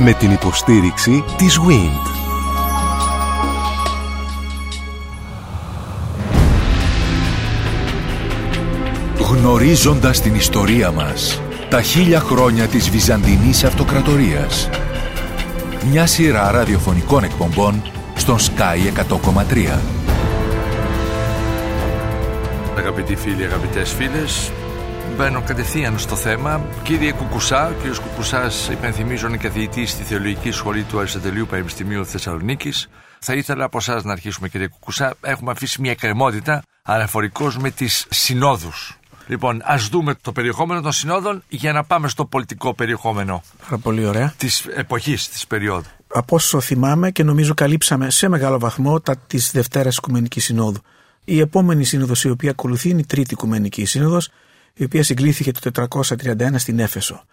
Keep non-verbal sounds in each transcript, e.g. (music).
Με την υποστήριξη της WIND. Γνωρίζοντας την ιστορία μας, τα χίλια χρόνια της Βυζαντινής Αυτοκρατορίας. Μια σειρά ραδιοφωνικών εκπομπών στον Sky 100,3. Αγαπητοί φίλοι, αγαπητές φίλες, μπαίνω κατευθείαν στο θέμα. Κύριε Κουκουσά, ο κύριος Κουκουσάς υπενθυμίζω είναι καθηγητής στη Θεολογική Σχολή του Αριστοτελείου Πανεπιστημίου Θεσσαλονίκης. Θα ήθελα από εσάς να αρχίσουμε κύριε Κουκουσά. Έχουμε αφήσει μια εκκρεμότητα αναφορικώς με τις συνόδους Λοιπόν, ας δούμε το περιεχόμενο των συνόδων για να πάμε στο πολιτικό περιεχόμενο. Πάρα πολύ ωραία. Της εποχής, της περίοδου. Από όσο θυμάμαι και νομίζω καλύψαμε σε μεγάλο βαθμό τα της Δευτέρας Οικουμενικής Συνόδου. Η επόμενη σύνοδος η οποία ακολουθεί είναι η Τρίτη Οικουμενική Σύνοδος, η οποία συγκλήθηκε το 431 στην Έφεσο.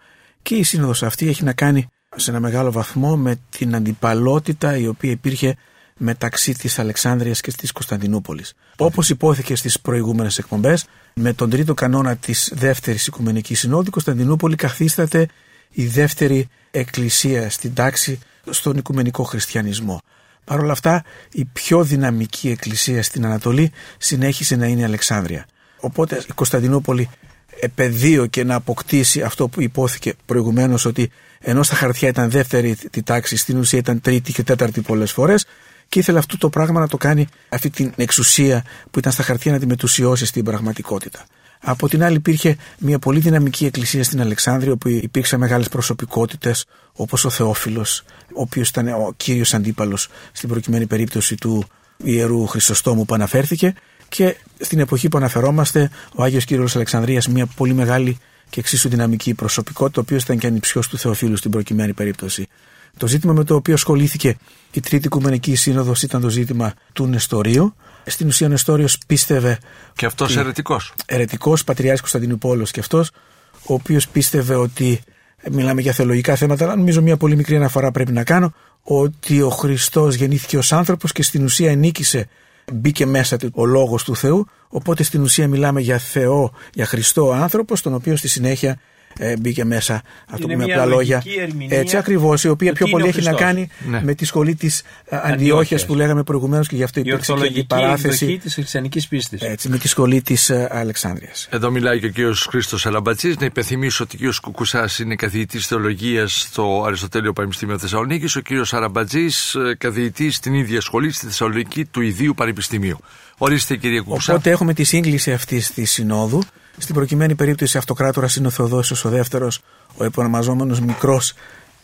Και η σύνοδος αυτή έχει να κάνει σε ένα μεγάλο βαθμό με την αντιπαλότητα η οποία υπήρχε μεταξύ της Αλεξάνδρειας και της Κωνσταντινούπολης. Όπως υπόθηκε στις προηγούμενες εκπομπές, με τον τρίτο κανόνα της δεύτερης Οικουμενικής Συνόδου, η Κωνσταντινούπολη καθίσταται η δεύτερη εκκλησία στην τάξη στον Οικουμενικό Χριστιανισμό. Παρ' όλα αυτά, η πιο δυναμική εκκλησία στην Ανατολή συνέχισε να είναι η Αλεξάνδρεια. Οπότε η Κωνσταντινούπολη επεδίωκε να αποκτήσει αυτό που υπόθηκε προηγουμένως ότι ενώ στα χαρτιά ήταν δεύτερη τη τάξη, στην ουσία ήταν τρίτη και τέταρτη πολλές φορές, και ήθελε αυτό το πράγμα να το κάνει, αυτή την εξουσία που ήταν στα χαρτιά να τη μετουσιώσει στην πραγματικότητα. Από την άλλη υπήρχε μια πολύ δυναμική εκκλησία στην Αλεξάνδρεια όπου υπήρξαν μεγάλες προσωπικότητες όπως ο Θεόφιλος, ο οποίος ήταν ο κύριος αντίπαλος στην προκειμένη περίπτωση του Ιερού Χρυσοστόμου που αναφέρθηκε και στην εποχή που αναφερόμαστε ο Άγιος Κύριος Αλεξανδρίας μια πολύ μεγάλη και εξίσου δυναμική προσωπικότητα, ο οποίος ήταν και ανυψιός του Θεοφίλου στην προκειμένη περίπτωση. Το ζήτημα με το οποίο ασχολήθηκε η Τρίτη Οικουμενική Σύνοδος ήταν το ζήτημα του Νεστορίου. Στην ουσία ο Νεστόριος πίστευε. Και αυτός ερετικό. Ερετικό, Πατριάρχης Κωνσταντινούπολος και αυτός, ο οποίος πίστευε ότι. Μιλάμε για θεολογικά θέματα, αλλά νομίζω μια πολύ μικρή αναφορά πρέπει να κάνω. Ότι ο Χριστός γεννήθηκε ως άνθρωπος και στην ουσία ενίκησε, μπήκε μέσα του ο λόγος του Θεού. Οπότε στην ουσία μιλάμε για Θεό, για Χριστό άνθρωπο, τον οποίο στη συνέχεια ε, μπήκε μέσα, αυτό με απλά λόγια. Έτσι ακριβώς, η οποία πιο πολύ έχει να κάνει ναι. με τη σχολή της ε, Αντιόχειας που λέγαμε προηγουμένως και γι' αυτό υπήρξε και η παράθεση. της χριστιανικής πίστης. Έτσι, με τη σχολή της ε, Αλεξάνδρεια. Εδώ μιλάει και ο κ. Χρήστος Αλαμπατζής. Να υπενθυμίσω ότι ο κ. Κουκουσάς είναι καθηγητής θεολογίας στο Αριστοτέλειο Πανεπιστήμιο Θεσσαλονίκης. Ο κ. Αραμπατζή ε, καθηγητής στην ίδια σχολή στη Θεσσαλονίκη του Ιδίου Πανεπιστημίου. Ορίστε, κύριε Κουκουσά. Οπότε έχουμε τη σύγκληση αυτής της συνόδου στην προκειμένη περίπτωση αυτοκράτορας είναι ο Θεοδόσιος ο δεύτερος, ο επωνομαζόμενος μικρός,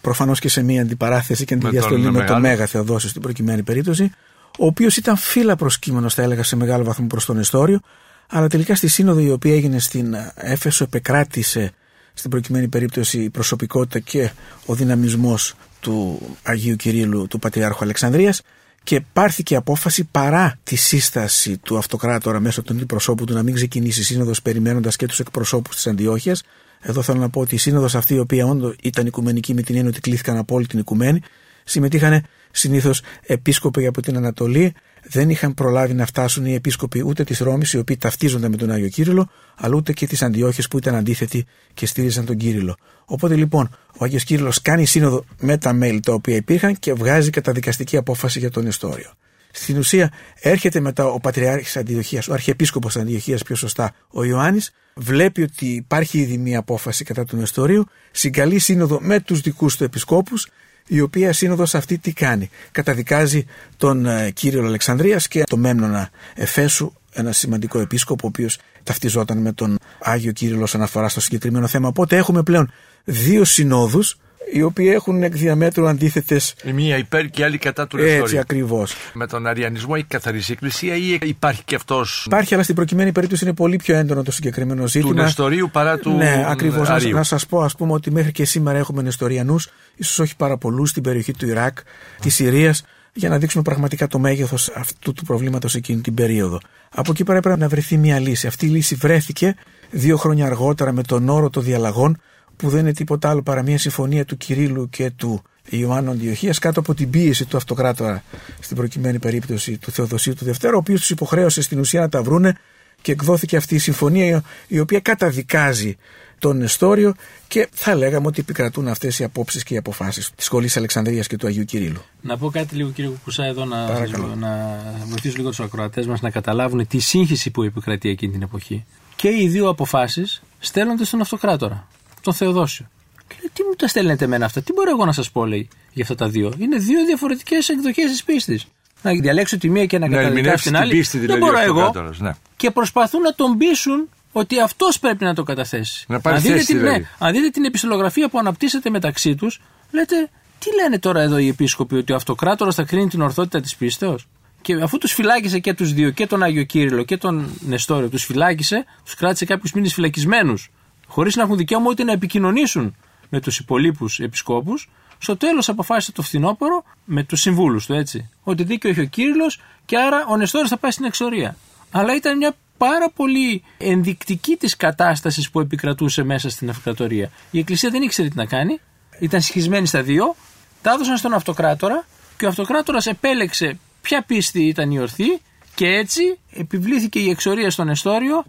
προφανώς και σε μία αντιπαράθεση και αντιδιαστολή με, με τον Μέγα Θεοδόσιο στην προκειμένη περίπτωση, ο οποίος ήταν φύλλα προσκύμενος, θα έλεγα, σε μεγάλο βαθμό προς τον Ιστόριο, αλλά τελικά στη σύνοδο η οποία έγινε στην Έφεσο επεκράτησε στην προκειμένη περίπτωση η προσωπικότητα και ο δυναμισμός του Αγίου Κυρίλου του Πατριάρχου Αλεξανδρίας και πάρθηκε απόφαση παρά τη σύσταση του αυτοκράτορα μέσω των αντιπροσώπων του να μην ξεκινήσει η σύνοδος περιμένοντας και τους εκπροσώπους της Αντιόχειας. Εδώ θέλω να πω ότι η σύνοδος αυτή, η οποία όντως ήταν οικουμενική με την έννοια ότι κλήθηκαν από όλη την οικουμένη, συμμετείχαν συνήθως επίσκοποι από την Ανατολή. Δεν είχαν προλάβει να φτάσουν οι επίσκοποι ούτε της Ρώμης, οι οποίοι ταυτίζονταν με τον Άγιο Κύριλο, αλλά ούτε και της Αντιόχειας που ήταν αντίθετοι και στήριζαν τον Κύριλο. Οπότε λοιπόν ο Άγιος Κύριλο κάνει σύνοδο με τα μέλη τα οποία υπήρχαν και βγάζει καταδικαστική απόφαση για τον Ιστόριο. Στην ουσία έρχεται μετά ο Πατριάρχης Αντιοχίας, ο Αρχιεπίσκοπος Αντιοχίας πιο σωστά, ο Ιωάννης, βλέπει ότι υπάρχει ήδη μία απόφαση κατά τον Ιστόριο, συγκαλεί σύνοδο με τους δικούς του επισκόπους η οποία σύνοδος αυτή τι κάνει. Καταδικάζει τον ε, κύριο Αλεξανδρίας και τον Μέμνονα Εφέσου, ένα σημαντικό επίσκοπο, ο οποίος ταυτιζόταν με τον Άγιο Κύριλο όσον αφορά στο συγκεκριμένο θέμα. Οπότε έχουμε πλέον δύο συνόδους οι οποίοι έχουν εκ διαμέτρου αντίθετε. Η μία υπέρ και η άλλη κατά του Ρεστόριου. Έτσι ακριβώς. Με τον Αριανισμό έχει καθαρίσει η Εκκλησία ή υπάρχει και αυτό. Υπάρχει, αλλά στην προκειμένη περίπτωση είναι πολύ πιο έντονο το συγκεκριμένο ζήτημα. Του Νεστορίου παρά του. Ναι, ακριβώς. Να, να σας πω, ας πούμε, ότι μέχρι και σήμερα έχουμε Νεστοριανούς, ίσως όχι πάρα πολλούς, στην περιοχή του Ιράκ, της Συρίας, για να δείξουμε πραγματικά το μέγεθος αυτού του προβλήματος εκείνη την περίοδο. Από εκεί πέρα έπρεπε να βρεθεί μια λύση. Αυτή η λύση βρέθηκε δύο χρόνια αργότερα με τον όρο των διαλλαγών που δεν είναι τίποτα άλλο παρά μια συμφωνία του Κυρίλου και του Ιωάννου Αντιοχίας κάτω από την πίεση του αυτοκράτορα στην προκειμένη περίπτωση του Θεοδοσίου του Δευτέρου, ο οποίος τους υποχρέωσε στην ουσία να τα βρούνε και εκδόθηκε αυτή η συμφωνία η οποία καταδικάζει τον Νεστόριο και θα λέγαμε ότι επικρατούν αυτές οι απόψεις και οι αποφάσεις της σχολής Αλεξανδρίας και του Αγίου Κυρίλου. Να πω κάτι λίγο, κύριε Κουκουσά, εδώ να, να βοηθήσω λίγο τους ακροατές μας να καταλάβουν τη σύγχυση που επικρατεί εκείνη την εποχή. Και οι δύο αποφάσεις στέλνονται στον Αυτοκράτορα, τον Θεοδόσιο. Και λέει, τι μου τα στέλνετε εμένα αυτά, τι μπορώ εγώ να σας πω, λέει, για αυτά τα δύο. Είναι δύο διαφορετικές εκδοχές της πίστης. Να διαλέξω τη μία και να, να καταδικάσω την άλλη. Πίστη, δηλαδή, δεν μπορώ εγώ. Ναι. Και προσπαθούν να τον πείσουν ότι αυτός πρέπει να το καταθέσει. Να πάρει αν, δείτε την, δηλαδή. ναι, αν δείτε την επιστολογραφία που αναπτύσσεται μεταξύ τους, λέτε, τι λένε τώρα εδώ οι επίσκοποι, ότι ο αυτοκράτορας θα κρίνει την ορθότητα της πίστεως; Και αφού τους φυλάκισε και τους δύο, και τον Άγιο Κύριλο και τον Νεστόριο, τους φυλάκισε, τους κράτησε κάποιους μήνες φυλακισμένους, χωρίς να έχουν δικαίωμα ούτε να επικοινωνήσουν με τους υπολείπους επισκόπους. Στο τέλος αποφάσισε το φθινόπωρο με τους συμβούλους του, έτσι. Ότι δίκιο έχει ο Κύριλο και άρα ο Νεστόριο θα πάει στην εξορία. Αλλά ήταν μια πάρα πολύ ενδεικτική της κατάστασης που επικρατούσε μέσα στην αυτοκρατορία. Η Εκκλησία δεν ήξερε τι να κάνει, ήταν σχισμένη στα δύο, τα έδωσαν στον αυτοκράτορα και ο αυτοκράτορας επέλεξε ποια πίστη ήταν η ορθή και έτσι επιβλήθηκε η εξορία στον Εστόριο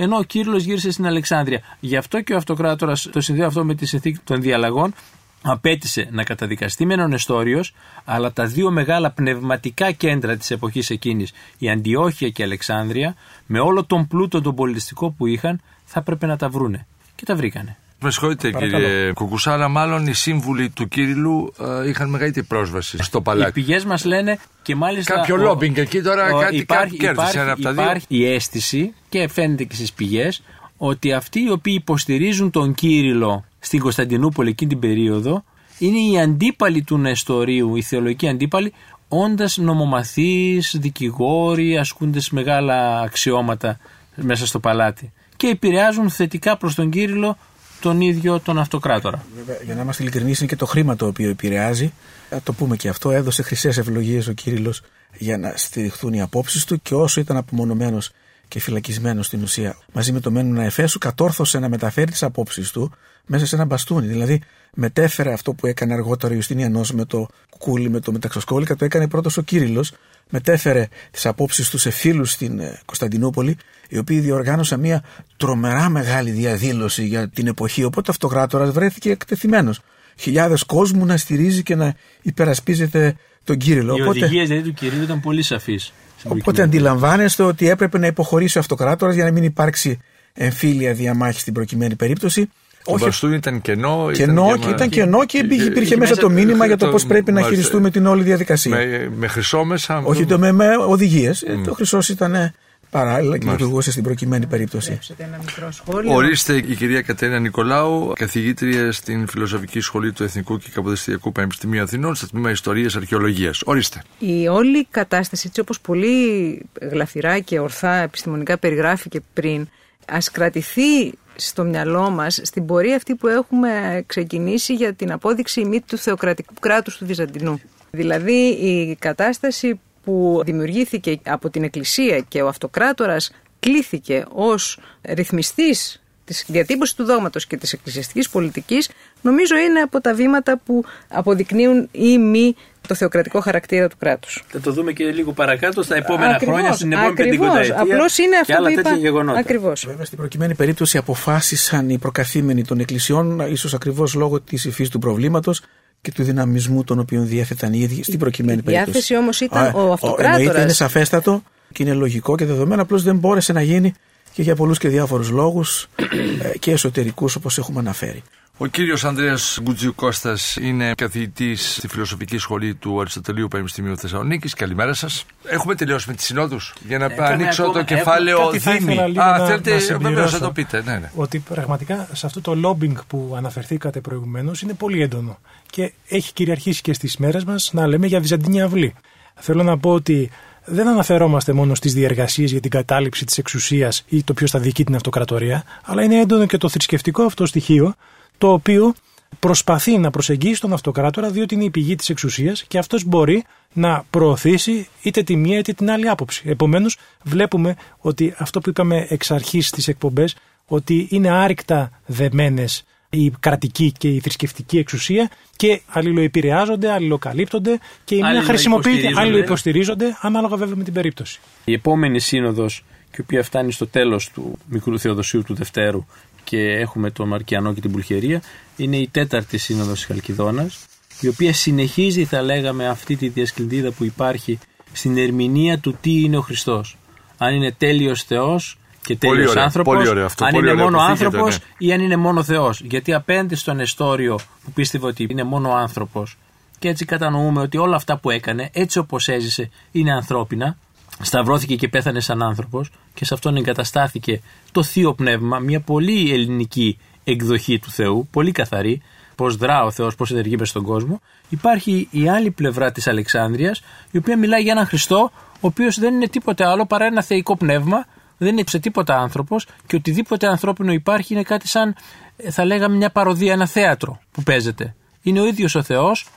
ενώ ο Κύριλος γύρισε στην Αλεξάνδρεια. Γι' αυτό και ο αυτοκράτορας το συνδέω αυτό με τη συνθήκη των διαλλαγών απέτησε να καταδικαστεί με έναν Εστόριος, αλλά τα δύο μεγάλα πνευματικά κέντρα της εποχής εκείνης, η Αντιόχεια και η Αλεξάνδρεια, με όλο τον πλούτο τον πολιτιστικό που είχαν, θα έπρεπε να τα βρούνε. Και τα βρήκανε. Με συγχωρείτε κύριε Κουκουσά, αλλά μάλλον οι σύμβουλοι του Κύριλου ε, είχαν μεγαλύτερη πρόσβαση στο παλάτι. Οι πηγές μας λένε και μάλιστα. Κάποιο ο, λόμπινγκ εκεί τώρα ο, κάτι, υπάρχει, κάτι κέρδισε υπάρχει, από τα δύο. Υπάρχει η αίσθηση και φαίνεται και στις πηγές ότι αυτοί οι οποίοι υποστηρίζουν τον Κύριλο στην Κωνσταντινούπολη εκείνη την περίοδο είναι οι αντίπαλοι του Νεστορίου, οι θεολογικοί αντίπαλοι, όντας νομομαθείς, δικηγόροι, ασκούνται μεγάλα αξιώματα μέσα στο παλάτι. Και επηρεάζουν θετικά προς τον Κύριλο τον ίδιο τον αυτοκράτορα. Βέβαια, για να είμαστε ειλικρινείς, είναι και το χρήμα το οποίο επηρεάζει. Θα το πούμε και αυτό. Έδωσε χρυσές ευλογίες ο Κύριλο για να στηριχθούν οι απόψεις του και όσο ήταν απομονωμένος και φυλακισμένος στην ουσία μαζί με το Μένουνα Εφέσου, κατόρθωσε να μεταφέρει τις απόψεις του μέσα σε ένα μπαστούνι. Δηλαδή, μετέφερε αυτό που έκανε αργότερα ο Ιουστινιανό με το κουκούλι, με το μεταξοσκόλικα, το έκανε πρώτος ο Κύριλο. Μετέφερε τις απόψεις του σε φίλους στην Κωνσταντινούπολη, οι οποίοι διοργάνωσαν μια τρομερά μεγάλη διαδήλωση για την εποχή. Οπότε ο αυτοκράτορας βρέθηκε εκτεθειμένος. Χιλιάδες κόσμου να στηρίζει και να υπερασπίζεται τον Κύριλο. Οι Οπότε... οδηγίες δηλαδή του Κυρίου ήταν πολύ σαφείς. Οπότε αντιλαμβάνεστε ότι έπρεπε να υποχωρήσει ο αυτοκράτορας για να μην υπάρξει εμφύλια διαμάχη στην προκειμένη περίπτωση. Το Όχι, μπαστούνι ήταν κενό. Κενό ήταν και, ήταν κενό και υπήρχε, υπήρχε μέσα το μήνυμα για το πώς πρέπει να χειριστούμε την όλη διαδικασία. Με, με χρυσό μέσα. Όχι, το με, με οδηγίες. Mm. Το χρυσός ήταν παράλληλα και λειτουργούσε στην προκειμένη περίπτωση. Ορίστε η κυρία Κατέρινα Νικολάου, καθηγήτρια στην Φιλοσοφική Σχολή του Εθνικού και Καποδιστριακού Πανεπιστημίου Αθηνών, στο τμήμα Ιστορίας Αρχαιολογίας. Ορίστε. Η όλη κατάσταση, έτσι όπως πολύ γλαφυρά και ορθά επιστημονικά περιγράφηκε πριν, ας κρατηθεί στο μυαλό μας στην πορεία αυτή που έχουμε ξεκινήσει για την απόδειξη μύτη του θεοκρατικού κράτους του Βυζαντινού. Δηλαδή η κατάσταση που δημιουργήθηκε από την Εκκλησία και ο Αυτοκράτορας κλήθηκε ως ρυθμιστής της διατύπωσης του δόγματος και της εκκλησιαστικής πολιτικής νομίζω είναι από τα βήματα που αποδεικνύουν ή μη το θεοκρατικό χαρακτήρα του κράτους. Θα το δούμε και λίγο παρακάτω στα επόμενα ακριβώς, χρόνια, στην επόμενη πεντηκονταετία Απλώς είναι αυτό και άλλα που τέτοια είπα. γεγονότα. Ακριβώς. Βέβαια στην προκειμένη περίπτωση αποφάσισαν οι προκαθήμενοι των εκκλησιών ίσως ακριβώς λόγω της υφής του προβλήματος και του δυναμισμού τον οποίο διέθεταν οι ίδιοι στην προκειμένη Η περίπτωση. διάθεση όμως ήταν Α, ο αυτοκράτορας. Εννοείται είναι σαφέστατο και είναι λογικό και δεδομένο, απλώς δεν μπόρεσε να γίνει και για πολλούς και διάφορους λόγους ε, και εσωτερικούς όπως έχουμε αναφέρει. Ο κύριος Ανδρέας Γκουτζιου Κώστας είναι καθηγητής στη Φιλοσοφική Σχολή του Αριστοτελείου Πανεπιστημίου Θεσσαλονίκης. Καλημέρα σας. Έχουμε τελειώσει με τις συνόδους για να Ε, ανοίξω ακόμα- το έχω- κεφάλαιο κάτι θα Δήμη. ήθελα λίγο Α, να- θέλετε, να βεβαίως συμπληρώσω. θα το πείτε. Ναι, ναι. Ότι πραγματικά σε αυτό το lobbying που αναφερθήκατε προηγουμένως είναι πολύ έντονο. Και έχει κυριαρχήσει και στις μέρες μας να λέμε για Βυζαντινή αυλή. Θέλω να πω ότι δεν αναφερόμαστε μόνο στις διεργασίες για την κατάληψη της εξουσίας ή το ποιος θα διοικεί την αυτοκρατορία, αλλά είναι έντονο και το θρησκευτικό αυτό στοιχείο, το οποίο προσπαθεί να προσεγγίσει τον αυτοκράτορα διότι είναι η πηγή της εξουσίας και αυτός μπορεί να προωθήσει είτε τη μία είτε την άλλη άποψη. Επομένως βλέπουμε ότι αυτό που είπαμε εξ αρχής στις εκπομπές ότι είναι άρρηκτα δεμένες η κρατική και η θρησκευτική εξουσία και αλληλοεπηρεάζονται, αλληλοκαλύπτονται και η μία χρησιμοποιείται, Αλληλοϊποστηρίζονται. αλληλοϊποστηρίζονται ανάλογα βέβαια με την περίπτωση. Η επόμενη σύνοδος και η οποία φτάνει στο τέλος του μικρού Θεοδοσίου του Δευτέρου και έχουμε τον Μαρκιανό και την Πουλχερία, είναι η τέταρτη σύνοδος της Χαλκιδόνας, η οποία συνεχίζει θα λέγαμε αυτή τη διασκλητίδα που υπάρχει στην ερμηνεία του τι είναι ο Χριστός. Αν είναι τέλειος Θεός και τέλειος άνθρωπος, αν είναι μόνο άνθρωπος ναι. ή αν είναι μόνο Θεός. Γιατί απέναντι στον Εστόριο που πίστευε ότι είναι μόνο άνθρωπος και έτσι κατανοούμε ότι όλα αυτά που έκανε, έτσι όπως έζησε, είναι ανθρώπινα, σταυρώθηκε και πέθανε σαν άνθρωπος και σε αυτόν εγκαταστάθηκε το Θείο Πνεύμα, μια πολύ ελληνική εκδοχή του Θεού, πολύ καθαρή, πώς δρά ο Θεός, πώς ενεργεί μέσα στον κόσμο. Υπάρχει η άλλη πλευρά της Αλεξάνδρεια, η οποία μιλάει για έναν Χριστό, ο οποίος δεν είναι τίποτε άλλο παρά ένα θεϊκό πνεύμα, δεν είναι σε τίποτα άνθρωπος και οτιδήποτε ανθρώπινο υπάρχει είναι κάτι σαν, θα λέγαμε, μια παροδία, ένα θέατρο που παίζεται. Είναι ο ίδιος ο Θεός.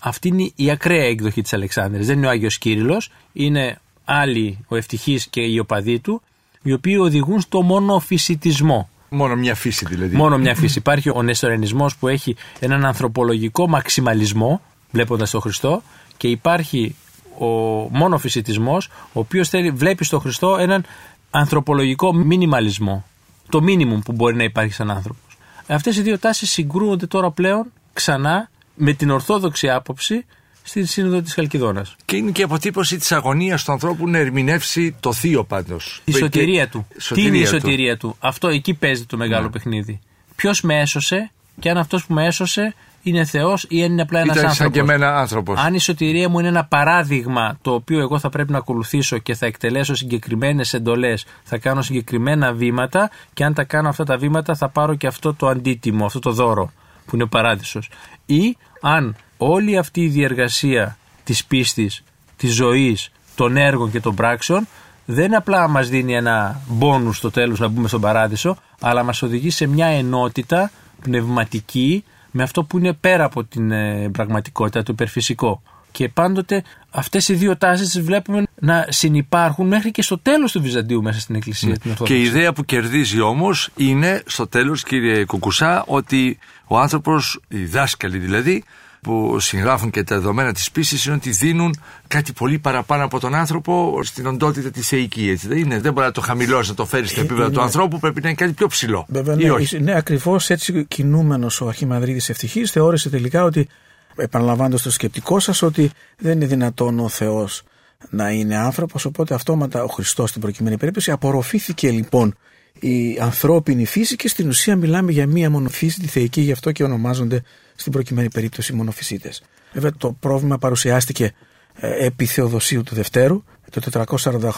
Αυτή είναι η ακραία εκδοχή της Αλεξάνδρειας. Δεν είναι ο Άγιος Κύριλλος, είναι άλλοι ο ευτυχής και οι οπαδοί του, οι οποίοι οδηγούν στο μονοφυσιτισμό. Μόνο μια φύση δηλαδή. Μόνο μια φύση. Υπάρχει ο νεστορενισμός που έχει έναν ανθρωπολογικό μαξιμαλισμό, βλέποντας τον Χριστό, και υπάρχει ο μόνο φυσιτισμός, ο οποίος θέλει, βλέπει στον Χριστό έναν ανθρωπολογικό μινιμαλισμό. Το μίνιμουμ που μπορεί να υπάρχει σαν άνθρωπος. Αυτές οι δύο τάσεις συγκρούονται τώρα πλέον ξανά με την ορθόδοξη άποψη στη Σύνοδο της Χαλκιδόνας. Και είναι και η αποτύπωση της αγωνίας του ανθρώπου να ερμηνεύσει το θείο πάντως. Η σωτηρία του. Τι είναι η σωτηρία του. Αυτό εκεί παίζει το μεγάλο ναι. παιχνίδι. Ποιος με έσωσε και αν αυτός που με έσωσε είναι Θεός ή αν είναι απλά ένας άνθρωπο. σαν και εμένα άνθρωπος. Αν η σωτηρία μου είναι ένα παράδειγμα το οποίο εγώ θα πρέπει να ακολουθήσω και θα εκτελέσω συγκεκριμένες εντολές, θα κάνω συγκεκριμένα βήματα και αν τα κάνω αυτά τα βήματα θα πάρω και αυτό το αντίτιμο, αυτό το δώρο που είναι ο παράδεισος. Ή αν όλη αυτή η διεργασία της πίστης, της ζωής, των έργων και των πράξεων δεν απλά μας δίνει ένα μπόνους στο τέλος να μπούμε στον παράδεισο, αλλά μας οδηγεί σε μια ενότητα πνευματική με αυτό που είναι πέρα από την ε, πραγματικότητα, το υπερφυσικό. Και πάντοτε αυτές οι δύο τάσεις τις βλέπουμε να συνεπάρχουν μέχρι και στο τέλος του Βυζαντίου μέσα στην Εκκλησία. Ναι. και η ιδέα που κερδίζει όμως είναι στο τέλος κύριε Κουκουσά ότι ο άνθρωπος, οι δάσκαλοι δηλαδή, που συγγράφουν και τα δεδομένα της πίστης είναι ότι δίνουν κάτι πολύ παραπάνω από τον άνθρωπο στην οντότητα της θεϊκή. Έτσι. Δεν, είναι, δεν μπορεί να το χαμηλώσεις, να το φέρεις στην επίπεδο του ανθρώπου, πρέπει να είναι κάτι πιο ψηλό. Βέβαια, ναι, ναι ακριβώς έτσι κινούμενος ο Αρχιμανδρίτης Ευτυχής θεώρησε τελικά ότι, επαναλαμβάνοντας το σκεπτικό σας, ότι δεν είναι δυνατόν ο Θεός να είναι άνθρωπος, οπότε αυτόματα ο Χριστός στην προκειμένη περίπτωση απορροφήθηκε λοιπόν η ανθρώπινη φύση και στην ουσία μιλάμε για μία μονοφύση τη θεϊκή, γι' αυτό και ονομάζονται στην προκειμένη περίπτωση μονοφυσίτες. Βέβαια το πρόβλημα παρουσιάστηκε ε, επί Θεοδοσίου του Δευτέρου. Το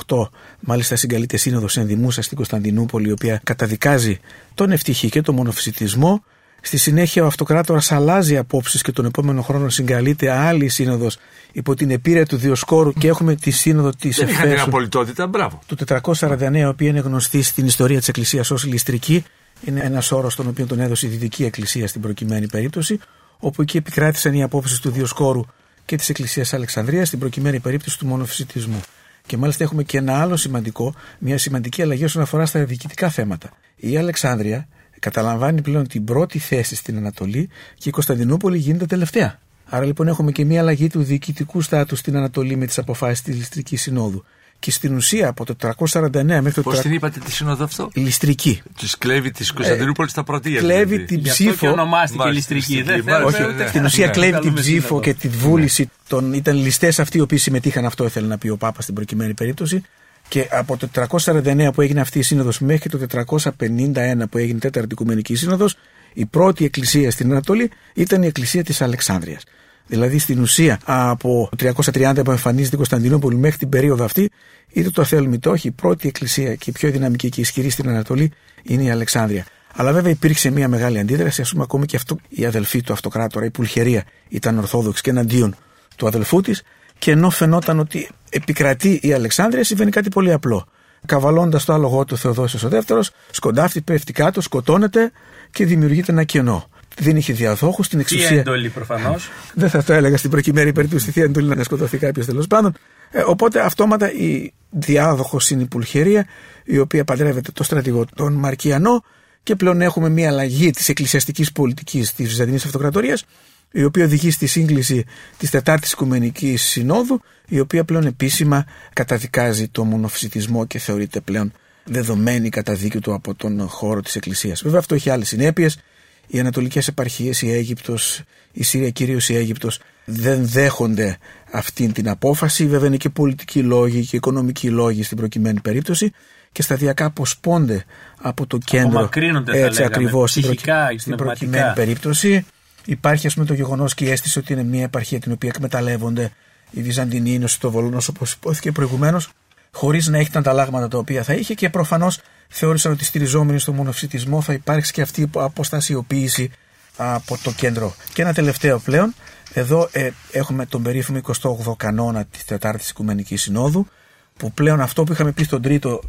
448 μάλιστα συγκαλείται σύνοδος ενδημούσα στην Κωνσταντινούπολη η οποία καταδικάζει τον ευτυχή και τον μονοφυσιτισμό. Στη συνέχεια ο αυτοκράτορας αλλάζει απόψεις και τον επόμενο χρόνο συγκαλείται άλλη σύνοδος υπό την επίρρεια του Διοσκόρου και έχουμε τη σύνοδο της Εφέσου. Δεν την απολυτότητα, μπράβο. Του 449, η οποία είναι γνωστή στην ιστορία της Εκκλησίας ως ληστρική είναι ένας όρος τον οποίο τον έδωσε η Δυτική Εκκλησία στην προκειμένη περίπτωση, όπου εκεί επικράτησαν οι απόψεις του Διοσκόρου και της Εκκλησίας Αλεξανδρίας στην προκειμένη περίπτωση του μονοφυσιτισμού. Και μάλιστα έχουμε και ένα άλλο σημαντικό, μια σημαντική αλλαγή όσον αφορά στα διοικητικά θέματα. Η Αλεξάνδρεια καταλαμβάνει πλέον την πρώτη θέση στην Ανατολή και η Κωνσταντινούπολη γίνεται τελευταία. Άρα λοιπόν έχουμε και μια αλλαγή του διοικητικού στάτους στην Ανατολή με τις αποφάσεις της Ληστρικής Συνόδου και στην ουσία από το 349 μέχρι το. Πώς την είπατε τη σύνοδο αυτό; Ληστρική. Της κλέβει της Κωνσταντινούπολης στα πρωτεία. Κλέβει δηλαδή. την ψήφο. Και ονομάστηκε ληστρική. Δεν Όχι, στην ουσία ναι. κλέβει την ψήφο και τη βούληση των. Ήταν ληστές αυτοί οι οποίοι συμμετείχαν, αυτό ήθελε να πει ο Πάπας στην προκειμένη περίπτωση. Και από το 349 που έγινε αυτή η σύνοδος μέχρι το 451 που έγινε η τέταρτη Οικουμενική Σύνοδος, η πρώτη εκκλησία στην Ανατολή ήταν η εκκλησία της Αλεξάνδρειας. Δηλαδή στην ουσία από το 330 που εμφανίζεται η Κωνσταντινούπολη μέχρι την περίοδο αυτή, είτε το θέλουμε είτε όχι, η πρώτη εκκλησία και η πιο δυναμική και ισχυρή στην Ανατολή είναι η Αλεξάνδρεια. Αλλά βέβαια υπήρξε μια μεγάλη αντίδραση, ας πούμε, ακόμη και αυτό η αδελφή του αυτοκράτορα, η Πουλχερία, ήταν Ορθόδοξη και εναντίον του αδελφού της, και ενώ φαινόταν ότι επικρατεί η Αλεξάνδρεια, συμβαίνει κάτι πολύ απλό. Καβαλώντας το άλογο του Θεοδόσιος ο δεύτερος, σκοντάφτει, πέφτει κάτω, σκοτώνεται και δημιουργείται ένα κενό δεν είχε διαδόχους στην εξουσία. Θεία εντολή προφανώς. (laughs) δεν θα το έλεγα στην προκειμένη περίπτωση στη θεία εντολή να σκοτωθεί κάποιος τέλος πάντων. Ε, οπότε αυτόματα η διάδοχος είναι η Πουλχερία, η οποία παντρεύεται το στρατηγό τον Μαρκιανό και πλέον έχουμε μια αλλαγή της εκκλησιαστικής πολιτικής της Βυζαντινής Αυτοκρατορίας, η οποία οδηγεί στη σύγκληση της Τετάρτης Οικουμενικής Συνόδου, η οποία πλέον επίσημα καταδικάζει το μονοφυσιτισμό και θεωρείται πλέον δεδομένη καταδίκη του από τον χώρο της Εκκλησίας. Βέβαια, αυτό έχει άλλες συνέπειες. Οι ανατολικές επαρχίες, η Αίγυπτος, η Συρία, κυρίως η Αίγυπτος, δεν δέχονται αυτή την απόφαση. Βέβαια, είναι και πολιτικοί λόγοι και οικονομικοί λόγοι στην προκειμένη περίπτωση και σταδιακά αποσπώνται από το κέντρο. Έτσι ακριβώς στην προκειμένη περίπτωση. Υπάρχει ας πούμε το γεγονός και η αίσθηση ότι είναι μια επαρχία την οποία εκμεταλλεύονται οι Βυζαντινοί, η το Βολόνος, όπως υπόθηκε προηγουμένως, χωρίς να έχει τα ανταλλάγματα τα οποία θα είχε και προφανώς θεώρησαν ότι στηριζόμενοι στο μονοφυσιτισμό θα υπάρξει και αυτή η αποστασιοποίηση από το κέντρο. Και ένα τελευταίο πλέον, εδώ ε, έχουμε τον περίφημο 28ο κανόνα της Τετάρτης Οικουμενικής Συνόδου, που πλέον αυτό που είχαμε πει στον τρίτο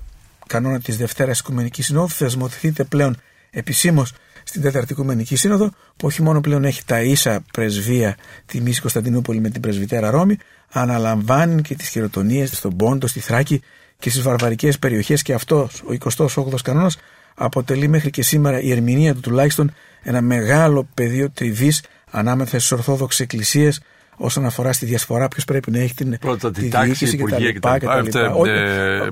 κανόνα της Δευτέρας Οικουμενικής Συνόδου θεσμοθετείται πλέον επισήμως στην Τέταρτη Οικουμενική Σύνοδο, που όχι μόνο πλέον έχει τα ίσα πρεσβεία τη Μίσης Κωνσταντινούπολη με την πρεσβυτέρα Ρώμη, αναλαμβάνει και τις χειροτονίες στον Πόντο, στη Θράκη και στις βαρβαρικές περιοχές και αυτός ο 28ο κανόνας αποτελεί μέχρι και σήμερα η ερμηνεία του τουλάχιστον ένα μεγάλο πεδίο τριβής ανάμεσα στις Ορθόδοξες Εκκλησίες όσον αφορά στη διασπορά, ποιος πρέπει να έχει την Πρώτα, τη διοίκηση κτλ.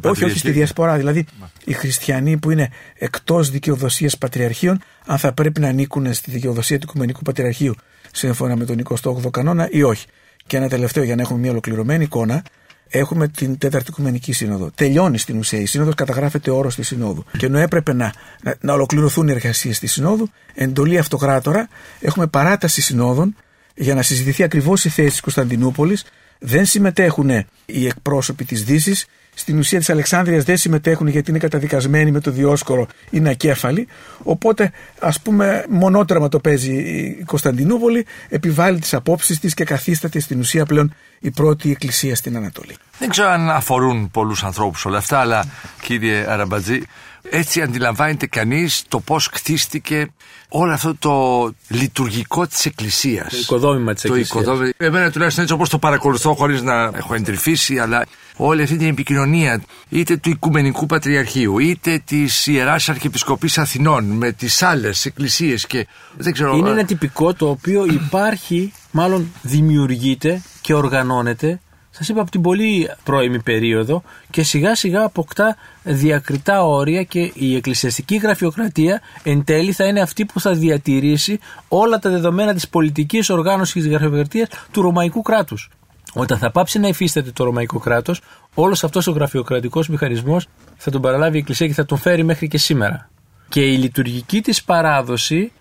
Όχι, όχι στη διασπορά. Δηλαδή, οι χριστιανοί που είναι εκτός δικαιοδοσίας πατριαρχείων, αν θα πρέπει να ανήκουν στη δικαιοδοσία του Οικουμενικού Πατριαρχείου σύμφωνα με τον 28ο κανόνα ή όχι. Και ένα τελευταίο για να έχουμε μια ολοκληρωμένη εικόνα. Έχουμε την Τέταρτη Οικουμενική Σύνοδο. Τελειώνει στην ουσία. Η Σύνοδος καταγράφεται όρος της Συνόδου. Και ενώ έπρεπε να, να, να ολοκληρωθούν οι εργασίες της Συνόδου, εντολή αυτοκράτορα, έχουμε παράταση συνόδων για να συζητηθεί ακριβώς η θέση της Κωνσταντινούπολης. Δεν συμμετέχουν οι εκπρόσωποι της Δύσης. Στην ουσία της Αλεξάνδρειας δεν συμμετέχουν γιατί είναι καταδικασμένοι με το Διόσκορο, είναι ακέφαλοι. Οπότε, ας πούμε, μονότραμα το παίζει η Κωνσταντινούπολη, επιβάλλει τις απόψεις της και καθίσταται στην ουσία πλέον η πρώτη εκκλησία στην Ανατολή. Δεν ξέρω αν αφορούν πολλούς ανθρώπους όλα αυτά, αλλά κύριε Αραμπατζή, έτσι αντιλαμβάνεται κανείς το πώς κτίστηκε όλο αυτό το λειτουργικό της Εκκλησίας. Το οικοδόμημα της Εκκλησίας. Το οικοδόμημα. Εμένα τουλάχιστον έτσι όπως το παρακολουθώ χωρίς να έχω εντρυφήσει, αλλά όλη αυτή την επικοινωνία είτε του Οικουμενικού Πατριαρχείου είτε της Ιεράς Αρχιεπισκοπής Αθηνών με τις άλλες εκκλησίες και δεν ξέρω... Είναι ένα τυπικό το οποίο υπάρχει, μάλλον δημιουργείται και οργανώνεται Σας είπα από την πολύ πρώιμη περίοδο και σιγά σιγά αποκτά διακριτά όρια και η εκκλησιαστική γραφειοκρατία εν τέλει θα είναι αυτή που θα διατηρήσει όλα τα δεδομένα της πολιτικής οργάνωσης της γραφειοκρατίας του Ρωμαϊκού κράτους. Όταν θα πάψει να υφίσταται το Ρωμαϊκό κράτος, όλος αυτός ο γραφειοκρατικός μηχανισμός θα τον παραλάβει η Εκκλησία και θα τον φέρει μέχρι και σήμερα. Και η λειτουργική της παράδοση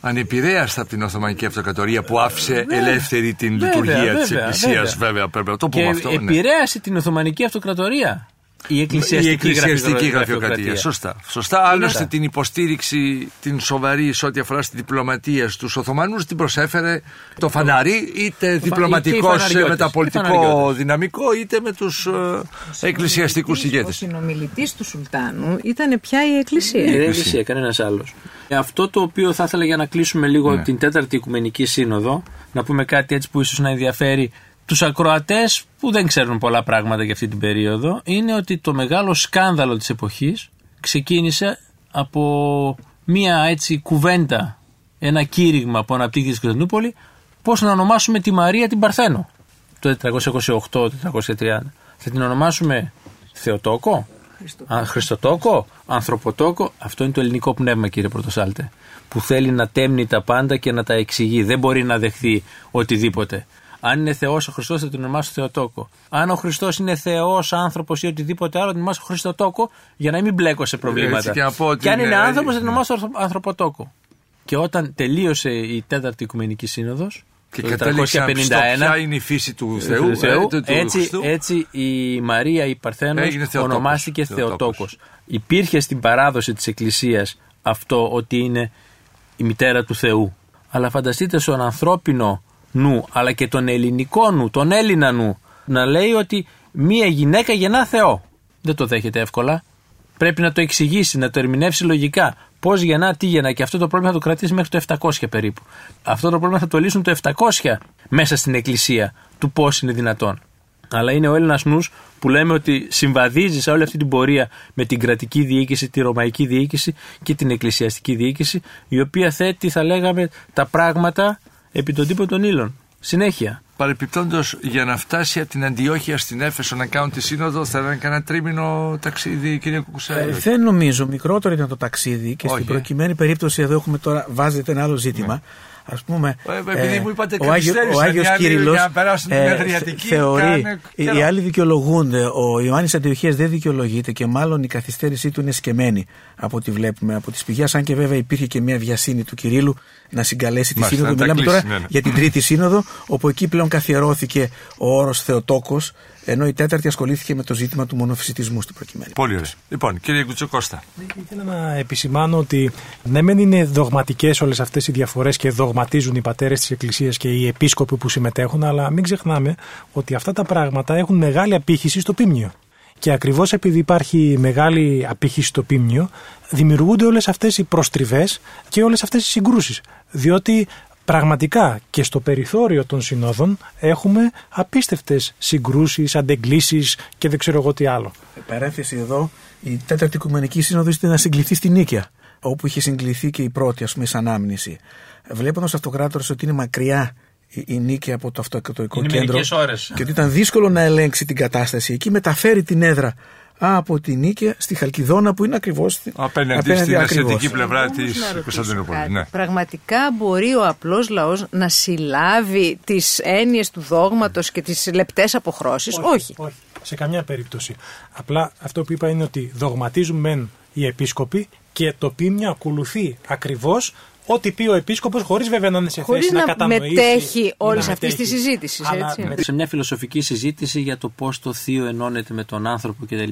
ανεπηρέαστα από την Οθωμανική Αυτοκρατορία που άφησε ελεύθερη την λειτουργία της Εκκλησίας, βέβαια. Πρέπει να το πούμε και αυτό. Ναι. Επηρέασε την Οθωμανική Αυτοκρατορία. Η εκκλησιαστική, η εκκλησιαστική γραφειοκρατία. Σωστά. Σωστά. Άλλωστε την υποστήριξη την σοβαρή σε ό,τι αφορά στην διπλωματία στους Οθωμανούς την προσέφερε το φαναρί, είτε διπλωματικός μεταπολιτικό δυναμικό, είτε με τους ε, εκκλησιαστικούς ηγέτες. Ο συνομιλητής του Σουλτάνου ήταν πια η Εκκλησία. Η Εκκλησία, κανένας άλλος. Αυτό το οποίο θα ήθελα για να κλείσουμε λίγο ναι. την τέταρτη Οικουμενική Σύνοδο, να πούμε κάτι έτσι που ίσως να ενδιαφέρει τους ακροατές που δεν ξέρουν πολλά πράγματα για αυτή την περίοδο είναι ότι το μεγάλο σκάνδαλο της εποχής ξεκίνησε από μία έτσι κουβέντα, ένα κήρυγμα που αναπτύχθηκε στην Κωνσταντινούπολη πώς να ονομάσουμε τη Μαρία την Παρθένο το 428-430. Θα την ονομάσουμε Θεοτόκο, Χριστοτόκο, Ανθρωποτόκο. Αυτό είναι το ελληνικό πνεύμα κύριε Πρωτοσάλτε που θέλει να τέμνει τα πάντα και να τα εξηγεί. Δεν μπορεί να δεχθεί οτιδήποτε. Αν είναι Θεός ο Χριστός, θα την ονομάσω Θεοτόκο. Αν ο Χριστός είναι Θεός, άνθρωπος ή οτιδήποτε άλλο, θα την ονομάσω Χριστοτόκο για να μην μπλέκω σε προβλήματα. και, και αν είναι άνθρωπος, θα την ονομάσω Ανθρωποτόκο. Και όταν τελείωσε η Τέταρτη Οικουμενική Σύνοδος, και το 451, ποια είναι η φύση του Θεού, του Θεού ε, έτσι, έτσι η Μαρία η Παρθένος ονομάστηκε Θεοτόκος. Υπήρχε στην παράδοση της Εκκλησίας αυτό ότι είναι η μητέρα του Θεού. Αλλά φανταστείτε στον ανθρώπινο νου, αλλά και τον ελληνικό νου, τον Έλληνα νου, να λέει ότι μία γυναίκα γεννά Θεό. Δεν το δέχεται εύκολα. Πρέπει να το εξηγήσει, να το ερμηνεύσει λογικά. Πώς γεννά, τι γεννά. Και αυτό το πρόβλημα θα το κρατήσει μέχρι το 700 περίπου. Αυτό το πρόβλημα θα το λύσουν το 700 μέσα στην Εκκλησία του πώς είναι δυνατόν. Αλλά είναι ο Έλληνας νους που λέμε ότι συμβαδίζει σε όλη αυτή την πορεία με την κρατική διοίκηση, τη ρωμαϊκή διοίκηση και την εκκλησιαστική διοίκηση, η οποία θέτει, θα λέγαμε, τα πράγματα επί τον τύπο των ήλων. Συνέχεια. Παρεπιπτόντως, για να φτάσει από την Αντιόχεια στην Έφεσο να κάνουν τη σύνοδο, θα έκανε κανένα τρίμηνο ταξίδι, κύριε Κουκουσέλη. Ε, δεν νομίζω. Μικρότερο ήταν το ταξίδι και Όχι. στην προκειμένη περίπτωση εδώ έχουμε τώρα, βάζετε ένα άλλο ζήτημα. Ας πούμε, Ε, επειδή μου είπατε ο, Άγιο, καθυστέρησαν ο Άγιος οι άλλοι Κύριλλος για να περάσουν την ε, Αδριατική, θεωρεί, κάνε οι, καιρό. οι άλλοι δικαιολογούνται, ο Ιωάννης Αντιοχίας δεν δικαιολογείται και μάλλον η καθυστέρησή του είναι σκεμμένη από ό,τι βλέπουμε από τις πηγές, αν και βέβαια υπήρχε και μια βιασύνη του Κυρίλου να συγκαλέσει τη Μάλιστα, σύνοδο. να τα Μιλάμε κλείσει, τώρα ναι, ναι. για την τρίτη σύνοδο, όπου εκεί πλέον καθιερώθηκε ο όρος Θεοτόκος, ενώ η τέταρτη ασχολήθηκε με το ζήτημα του μονοφυσιτισμού στην προκειμένη. Πολύ ωραία. Λοιπόν, κύριε Κουτσοκώστα. Ήθελα να επισημάνω ότι ναι, μεν είναι δογματικές όλες αυτές οι διαφορές και δογματίζουν οι πατέρες της Εκκλησίας και οι επίσκοποι που συμμετέχουν, αλλά μην ξεχνάμε ότι αυτά τα πράγματα έχουν μεγάλη απήχηση στο πίμνιο. Και ακριβώς επειδή υπάρχει μεγάλη απήχηση στο πίμνιο, δημιουργούνται όλες αυτές οι προστριβές και όλες αυτές οι συγκρούσεις. Διότι πραγματικά και στο περιθώριο των συνόδων έχουμε απίστευτες συγκρούσεις, αντεγκλήσεις και δεν ξέρω εγώ τι άλλο. Παρένθεση εδώ, η τέταρτη οικουμενική σύνοδος ήταν να συγκληθεί στην Νίκαια, όπου είχε συγκληθεί και η πρώτη, ας πούμε, σαν άμνηση. Βλέποντας αυτοκράτορα ότι είναι μακριά η, η Νίκαια από το αυτοκρατορικό Είναι κέντρο μερικές ώρες. και ότι ήταν δύσκολο να ελέγξει την κατάσταση, εκεί μεταφέρει την έδρα από τη Νίκαια στη Χαλκιδόνα που είναι ακριβώς Απέναντι στην ακριβώς. ασιατική πλευρά Όμως της να ρωτήσω Κωνσταντινούπολης. κάτι. Ναι. Πραγματικά μπορεί ο απλός λαός να συλλάβει τις έννοιες του δόγματος και τις λεπτές αποχρώσεις; Όχι. όχι. Σε καμιά περίπτωση. Απλά αυτό που είπα είναι ότι δογματίζουν μεν οι επίσκοποι και το πίμνιο ακολουθεί ακριβώς ό,τι πει ο επίσκοπος χωρίς βέβαια να είναι σε Χωρίς θέση να, να κατανοήσει. μετέχει ή να όλης αυτής μετέχει. της συζήτησης, Αλλά έτσι. με- σε μια φιλοσοφική συζήτηση για το πώς το θείο ενώνεται με τον άνθρωπο κτλ.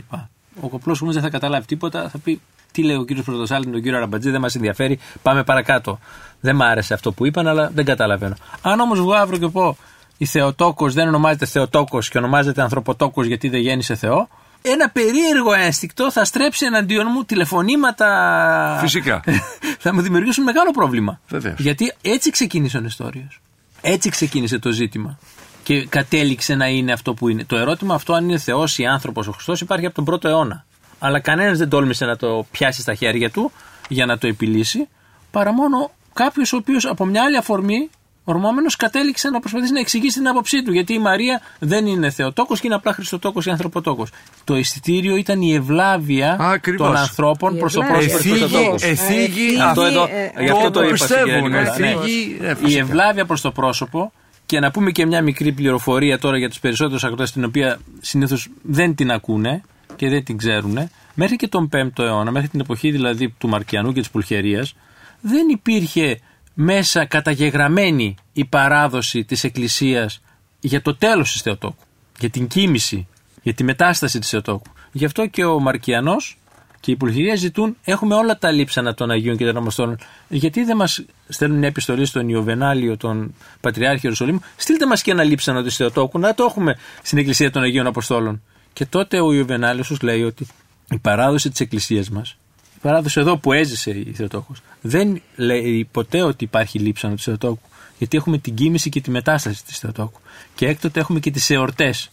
Ο κοπλό όμως δεν θα καταλάβει τίποτα, θα πει τι λέει ο κύριος Πρωτοσάλτη με τον κύριο Αραμπατζή, δεν μας ενδιαφέρει, πάμε παρακάτω. Δεν μ' άρεσε αυτό που είπαν, αλλά δεν καταλαβαίνω. Αν όμως βγω αύριο και πω η Θεοτόκος δεν ονομάζεται Θεοτόκος και ονομάζεται Ανθρωποτόκος γιατί δεν γέννησε Θεό, ένα περίεργο ένστικτο θα στρέψει εναντίον μου τηλεφωνήματα. Φυσικά. (laughs) θα μου δημιουργήσουν μεγάλο πρόβλημα. Βεβαίως. Γιατί έτσι ξεκίνησε ο Νεστόριος. Έτσι ξεκίνησε το ζήτημα. Και κατέληξε να είναι αυτό που είναι. Το ερώτημα αυτό, αν είναι Θεός ή άνθρωπος ο Χριστός, υπάρχει από τον πρώτο αιώνα. Αλλά κανένας δεν τόλμησε να το πιάσει στα χέρια του για να το επιλύσει, παρά μόνο κάποιος ο οποίος από μια άλλη αφορμή, ορμόμενος, κατέληξε να προσπαθήσει να εξηγήσει την άποψή του. Γιατί η Μαρία δεν είναι Θεοτόκος και είναι απλά Χριστοτόκος ή Ανθρωποτόκος. Το εισιτήριο ήταν η ευλάβεια Ακριβώς. των ανθρώπων Η προς το ευλάβεια. πρόσωπο του Εφήγει, Χριστοτόκου. εφήγει Αυτό Αυτό εδώ, ε, γι' αυτό το το είπα στην κυρία πιστεύουν, Νικόλα. Ναι. εφήγει, ε, Η φυσικά. ευλάβεια προς το πρόσωπο και να πούμε και μια μικρή πληροφορία τώρα για τους περισσότερους ακροτέ, την οποία συνήθως δεν την ακούνε και δεν την ξέρουν. Μέχρι και τον 5ο αιώνα, μέχρι την εποχή δηλαδή του Μαρκιανού και της Πουλχερίας, δεν υπήρχε μέσα καταγεγραμμένη η παράδοση της Εκκλησίας για το τέλος της Θεοτόκου, για την κοίμηση, για τη μετάσταση της Θεοτόκου. Γι' αυτό και ο Μαρκιανός και η Πουλχερία ζητούν, έχουμε όλα τα λείψανα των Αγίων και των Αμαστόλων. Γιατί δεν μας στέλνουν μια επιστολή στον Ιωβενάλιο, τον Πατριάρχη Ιερουσαλήμου, στείλτε μας και ένα λείψανο της Θεοτόκου, να το έχουμε στην Εκκλησία των Αγίων Αποστόλων. Και τότε ο Ιωβενάλιος τους λέει ότι η παράδοση της Εκκλησίας μας η παράδοση εδώ που έζησε η Θεοτόκος δεν λέει ποτέ ότι υπάρχει λείψανο της Θεοτόκου γιατί έχουμε την κοίμηση και τη μετάσταση της Θεοτόκου και έκτοτε έχουμε και τις εορτές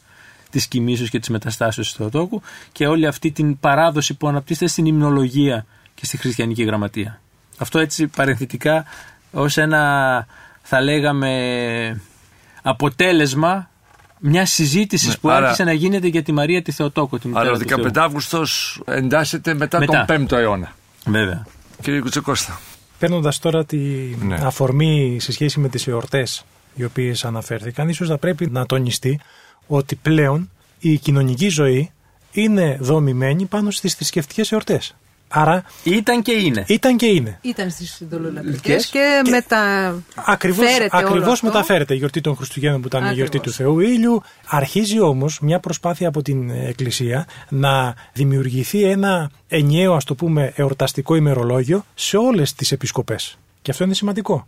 της κοιμήσεως και της μεταστάσεως της Θεοτόκου και όλη αυτή την παράδοση που αναπτύσσεται στην υμνολογία και στη χριστιανική γραμματεία. Αυτό έτσι παρενθετικά ως ένα θα λέγαμε αποτέλεσμα μια συζήτηση Ναι, που άρα- άρχισε να γίνεται για τη Μαρία τη Θεοτόκο. Τη Άρα μητέρα ο του Θεού. 15 Αύγουστο εντάσσεται μετά, Μετά. τον 5ο αιώνα. Βέβαια. Κύριε Κουτσεκώστα. Παίρνοντας τώρα τη Ναι. αφορμή σε σχέση με τις εορτές οι οποίες αναφέρθηκαν, ίσως θα πρέπει να τονιστεί ότι πλέον η κοινωνική ζωή είναι δομημένη πάνω στις θρησκευτικές εορτές. Άρα Ήταν και είναι. ήταν και είναι. Ήταν στις συντολολατρικές Λατρικές και, μετά Ακριβώς, φέρεται όλο ακριβώς αυτό. μεταφέρεται η γιορτή των Χριστουγέννων που ήταν η Ακριβώς. γιορτή του Θεού Ήλιου. Αρχίζει όμως μια προσπάθεια από την Εκκλησία να δημιουργηθεί ένα ενιαίο ας το πούμε εορταστικό ημερολόγιο σε όλες τις επισκοπές. Και αυτό είναι σημαντικό.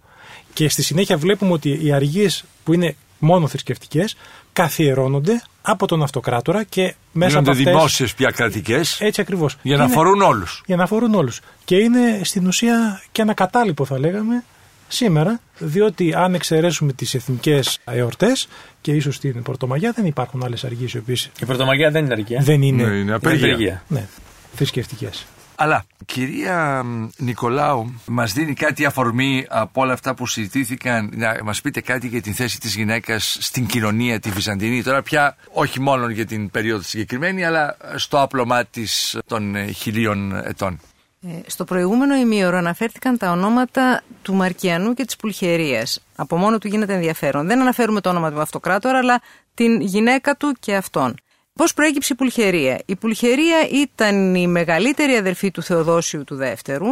Και στη συνέχεια βλέπουμε ότι οι αργίες που είναι μόνο θρησκευτικές καθιερώνονται από τον αυτοκράτορα και μέσα από Γίνονται αυτές... δημόσιες πια κρατικές Έτσι ακριβώς. για να Είναι- αφορούν όλους. για να αφορούν όλους. Και είναι στην ουσία και ένα κατάλοιπο θα λέγαμε σήμερα, διότι αν εξαιρέσουμε τις εθνικές εορτές και ίσως την Πρωτομαγιά δεν υπάρχουν άλλες αργίες οι οποίες Η Πρωτομαγιά δεν είναι αρκεί. ε. δεν είναι, Ναι, είναι απεργία. απεργία. ναι, θρησκευτικές. Αλλά, κυρία Νικολάου, μας δίνει κάτι αφορμή από όλα αυτά που συζητήθηκαν να μας πείτε κάτι για την θέση της γυναίκας στην κοινωνία τη Βυζαντινή. Τώρα πια όχι μόνο για την περίοδο συγκεκριμένη, αλλά στο άπλωμά της των ε, χιλίων ετών. Ε, στο προηγούμενο ημίωρο αναφέρθηκαν τα ονόματα του Μαρκιανού και της Πουλχερίας. Από μόνο του γίνεται ενδιαφέρον. Δεν αναφέρουμε το όνομα του αυτοκράτορα, αλλά την γυναίκα του και αυτόν. Πώς προέκυψε η Πουλχερία; Η Πουλχερία ήταν η μεγαλύτερη αδερφή του Θεοδόσιου του Δεύτερου,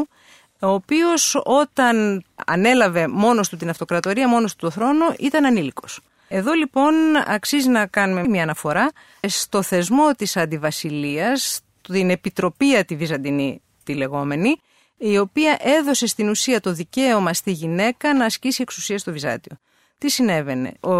ο οποίος όταν ανέλαβε μόνος του την αυτοκρατορία, μόνος του το θρόνο, ήταν ανήλικος. Εδώ λοιπόν αξίζει να κάνουμε μια αναφορά στο θεσμό της αντιβασιλείας, την επιτροπή τη Βυζαντινή τη λεγόμενη, η οποία έδωσε στην ουσία το δικαίωμα στη γυναίκα να ασκήσει εξουσία στο Βυζάντιο. Τι συνέβαινε; Ο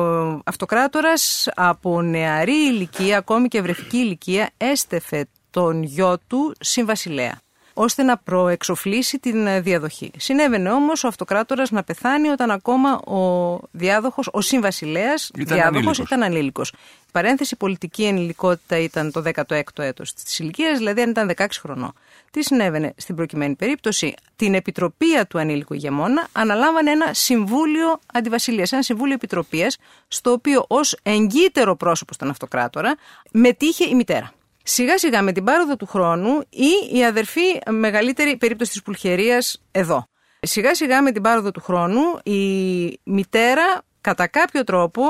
αυτοκράτορας από νεαρή ηλικία, ακόμη και βρεφική ηλικία, έστεφε τον γιο του συμβασιλέα ώστε να προεξοφλήσει την διαδοχή. Συνέβαινε όμως ο αυτοκράτορας να πεθάνει όταν ακόμα ο διάδοχος, ο συμβασιλέας διάδοχος ήταν ανήλικος. Η παρένθεση πολιτική ενηλικότητα ήταν το 16ο έτος της ηλικίας, δηλαδή αν ήταν 16 χρονών. Τι συνέβαινε στην προκειμένη περίπτωση, την επιτροπή του ανήλικου ηγεμόνα αναλάμβανε ένα συμβούλιο αντιβασιλείας, ένα συμβούλιο επιτροπίας, στο οποίο ως εγκύτερο πρόσωπο στον αυτοκράτορα μετήχε η μητέρα. Σιγά σιγά με την πάροδο του χρόνου ή η αδερφή μεγαλύτερη περίπτωση της πουλχερίας εδώ. Σιγά σιγά με την πάροδο του χρόνου η μητέρα κατά κάποιο τρόπο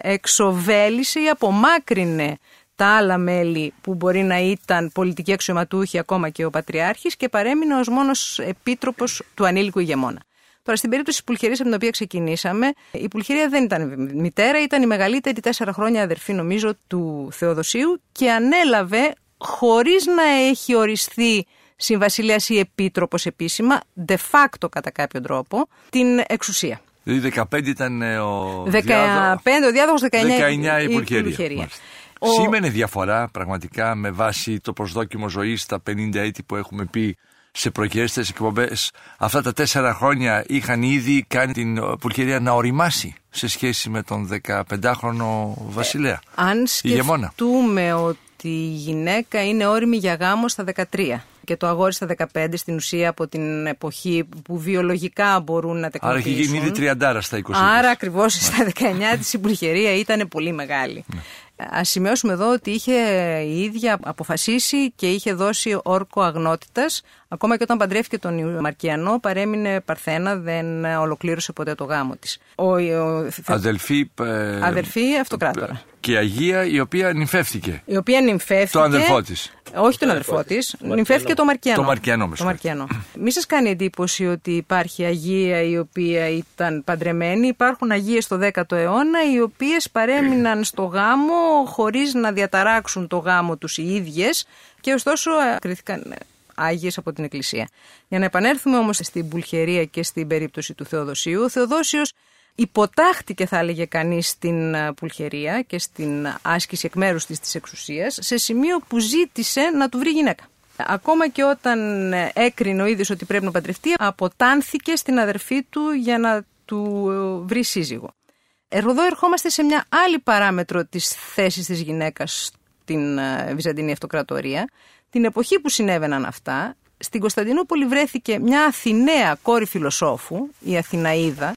εξοβέλησε ή απομάκρυνε τα άλλα μέλη που μπορεί να ήταν πολιτικοί αξιωματούχοι ακόμα και ο Πατριάρχης και παρέμεινε ως μόνος επίτροπος του ανήλικου ηγεμόνα. Τώρα, στην περίπτωση της Πουλχερίας από την οποία ξεκινήσαμε, η Πουλχερία δεν ήταν μητέρα, ήταν η μεγαλύτερη τέσσερα χρόνια αδερφή, νομίζω, του Θεοδοσίου και ανέλαβε χωρίς να έχει οριστεί συμβασιλέας ή επίτροπος επίσημα, de facto κατά κάποιο τρόπο, την εξουσία. Δηλαδή 15 ήταν ε, ο 15, ο διάδοχος 19, 19 η Πουλχερία. Ο... Σήμαινε διαφορά πραγματικά με βάση το προσδόκιμο ζωής στα 50 έτη που έχουμε πει σε προκειριστές εκπομπές. Αυτά τα τέσσερα χρόνια είχαν ήδη κάνει την Πουλχερία να οριμάσει σε σχέση με τον 15χρονο βασιλέα. Ε, αν σκεφτούμε ότι η γυναίκα είναι όριμη για γάμο στα 13 και το αγόρι στα 15 στην ουσία από την εποχή που βιολογικά μπορούν να τεκνοποιήσουν. Άρα έχει γίνει ήδη 30 στα 20. Άρα ακριβώς στα 19 της η Πουλχερία ήταν πολύ μεγάλη. Ναι. Α σημειώσουμε εδώ ότι είχε η ίδια αποφασίσει και είχε δώσει όρκο αγνότητας. Ακόμα και όταν παντρεύτηκε τον Μαρκιανό, παρέμεινε Παρθένα, δεν ολοκλήρωσε ποτέ το γάμο της. Αδελφή. Ε, αδελφή αυτοκράτορα. Και Αγία η οποία νυμφεύτηκε. Η οποία νυμφεύτηκε. Το αδελφό της. Όχι τον αδελφό της. Νυμφεύτηκε το Μαρκιανό. Το Μαρκιανό, με το Μαρκιανό. Μη σας κάνει εντύπωση ότι υπάρχει Αγία η οποία ήταν παντρεμένη. Υπάρχουν Αγίες στο 10ο αιώνα οι οποίες παρέμειναν (clears throat) στο γάμο χωρίς να διαταράξουν το γάμο τους οι ίδιες και ωστόσο ε, κρίθηκαν Άγιες από την Εκκλησία. Για να επανέλθουμε όμως στην Πουλχερία και στην περίπτωση του Θεοδοσίου, ο Θεοδόσιος υποτάχτηκε θα έλεγε κανείς στην ε, Πουλχερία και στην άσκηση εκ μέρους της της εξουσίας σε σημείο που ζήτησε να του βρει γυναίκα. Ακόμα και όταν ε, έκρινε ο ίδιος ότι πρέπει να παντρευτεί, αποτάνθηκε στην αδερφή του για να του ε, βρει σύζυγο. Εδώ ερχόμαστε σε μια άλλη παράμετρο της θέσης της γυναίκας στην Βυζαντινή Αυτοκρατορία. Την εποχή που συνέβαιναν αυτά, στην Κωνσταντινούπολη βρέθηκε μια Αθηναία κόρη φιλοσόφου, η Αθηναίδα,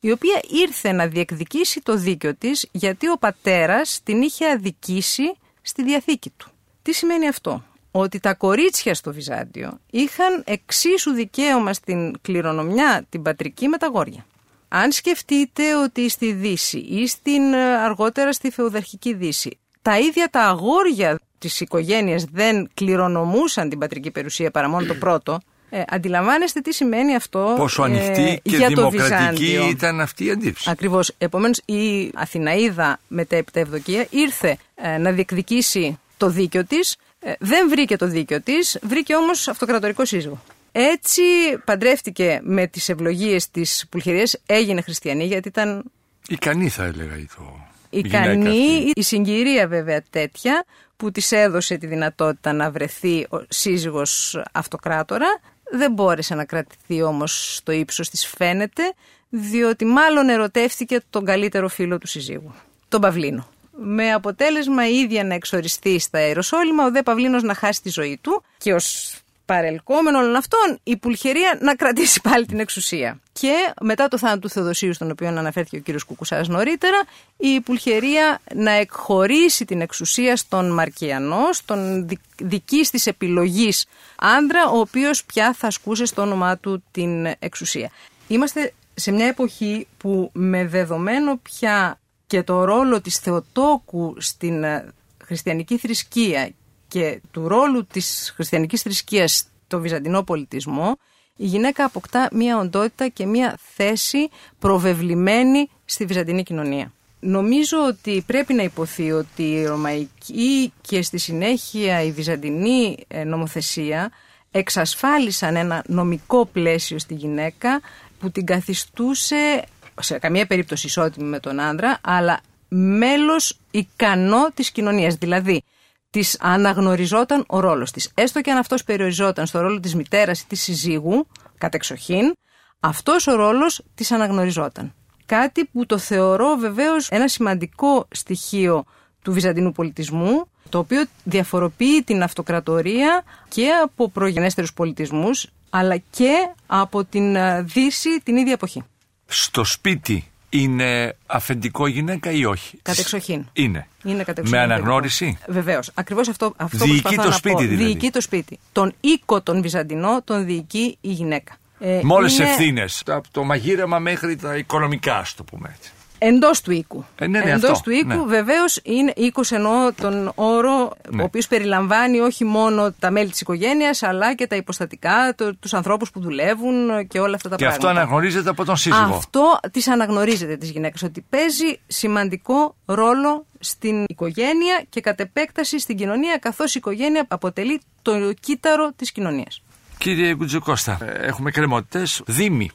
η οποία ήρθε να διεκδικήσει το δίκιο της γιατί ο πατέρας την είχε αδικήσει στη διαθήκη του. Τι σημαίνει αυτό; Ότι τα κορίτσια στο Βυζάντιο είχαν εξίσου δικαίωμα στην κληρονομιά την πατρική με τα γόρια. Αν σκεφτείτε ότι στη Δύση ή στην ε, αργότερα στη Φεουδαρχική Δύση τα ίδια τα αγόρια της οικογένειας δεν κληρονομούσαν την πατρική περιουσία παρά μόνο το πρώτο, ε, αντιλαμβάνεστε τι σημαίνει αυτό Πόσο ανοιχτή ε, και για δημοκρατική το ήταν αυτή η αντίψη. Ακριβώς. Επομένως, η Αθηναίδα μετέπειτα Ευδοκία ήρθε ε, να διεκδικήσει το δίκιο της. Ε, δεν βρήκε το δίκιο της, βρήκε όμως αυτοκρατορικό σύζυγο. Έτσι παντρεύτηκε με τις ευλογίες της Πουλχερίας, έγινε χριστιανή γιατί ήταν... Ικανή θα έλεγα το Ικανή, η συγκυρία βέβαια τέτοια που της έδωσε τη δυνατότητα να βρεθεί ο σύζυγος αυτοκράτορα. Δεν μπόρεσε να κρατηθεί όμως στο ύψος της φαίνεται, διότι μάλλον ερωτεύτηκε τον καλύτερο φίλο του συζύγου, τον Παυλίνο. Με αποτέλεσμα η ίδια να εξοριστεί στα Αεροσόλυμα, ο δε Παυλίνος να χάσει τη ζωή του και ως παρελκόμενο όλων αυτών η Πουλχερία να κρατήσει πάλι την εξουσία. Και μετά το θάνατο του Θεοδοσίου, στον οποίο αναφέρθηκε ο κύριος Κουκουσάς νωρίτερα, η Πουλχερία να εκχωρήσει την εξουσία στον Μαρκιανό, στον δική της επιλογής άντρα, ο οποίος πια θα ασκούσε στο όνομά του την εξουσία. Είμαστε σε μια εποχή που με δεδομένο πια και το ρόλο της Θεοτόκου στην ε, χριστιανική θρησκεία και του ρόλου της χριστιανικής θρησκείας στο βυζαντινό πολιτισμό, η γυναίκα αποκτά μια οντότητα και μια θέση προβεβλημένη στη βυζαντινή κοινωνία. Νομίζω ότι πρέπει να υποθεί ότι η ρωμαϊκή και στη συνέχεια η βυζαντινή ε, νομοθεσία εξασφάλισαν ένα νομικό πλαίσιο στη γυναίκα που την καθιστούσε σε καμία περίπτωση ισότιμη με τον άντρα, αλλά μέλος ικανό της κοινωνίας. Δηλαδή, της αναγνωριζόταν ο ρόλος της. Έστω και αν αυτός περιοριζόταν στο ρόλο της μητέρας ή της συζύγου, κατεξοχήν, αυτός ο ρόλος της αναγνωριζόταν. Κάτι που το θεωρώ βεβαίως ένα σημαντικό στοιχείο του βυζαντινού πολιτισμού, το οποίο διαφοροποιεί την αυτοκρατορία και από προγενέστερους πολιτισμούς, αλλά και από την ε, Δύση την ίδια εποχή. Στο σπίτι είναι αφεντικό γυναίκα ή όχι; Κατεξοχήν. Είναι. είναι κατεξοχήν Με αναγνώριση; Βεβαίως. Ακριβώς αυτό, αυτό διοικεί το σπίτι πω. δηλαδή. Διοικεί το σπίτι. Τον οίκο τον Βυζαντινό τον διοικεί η γυναίκα. Ε, Με όλες είναι... ευθύνες. Από το μαγείρεμα μέχρι τα οικονομικά, ας το πούμε έτσι. Εντός του οίκου. Ε, ναι, ναι, Εντός του οίκου, ναι. βεβαίως είναι οίκο εννοώ τον όρο, ναι. ο οποίος περιλαμβάνει όχι μόνο τα μέλη της οικογένειας, αλλά και τα υποστατικά, το, τους ανθρώπους που δουλεύουν και όλα αυτά τα και πράγματα. Και αυτό αναγνωρίζεται από τον σύζυγο. Αυτό τη αναγνωρίζεται τη γυναίκα, ότι παίζει σημαντικό ρόλο στην οικογένεια και κατ' επέκταση στην κοινωνία, καθώς η οικογένεια αποτελεί το κύτταρο της κοινωνίας. Κύριε Γκουτζοκώστα, έχουμε κρεμότητες. Δήμοι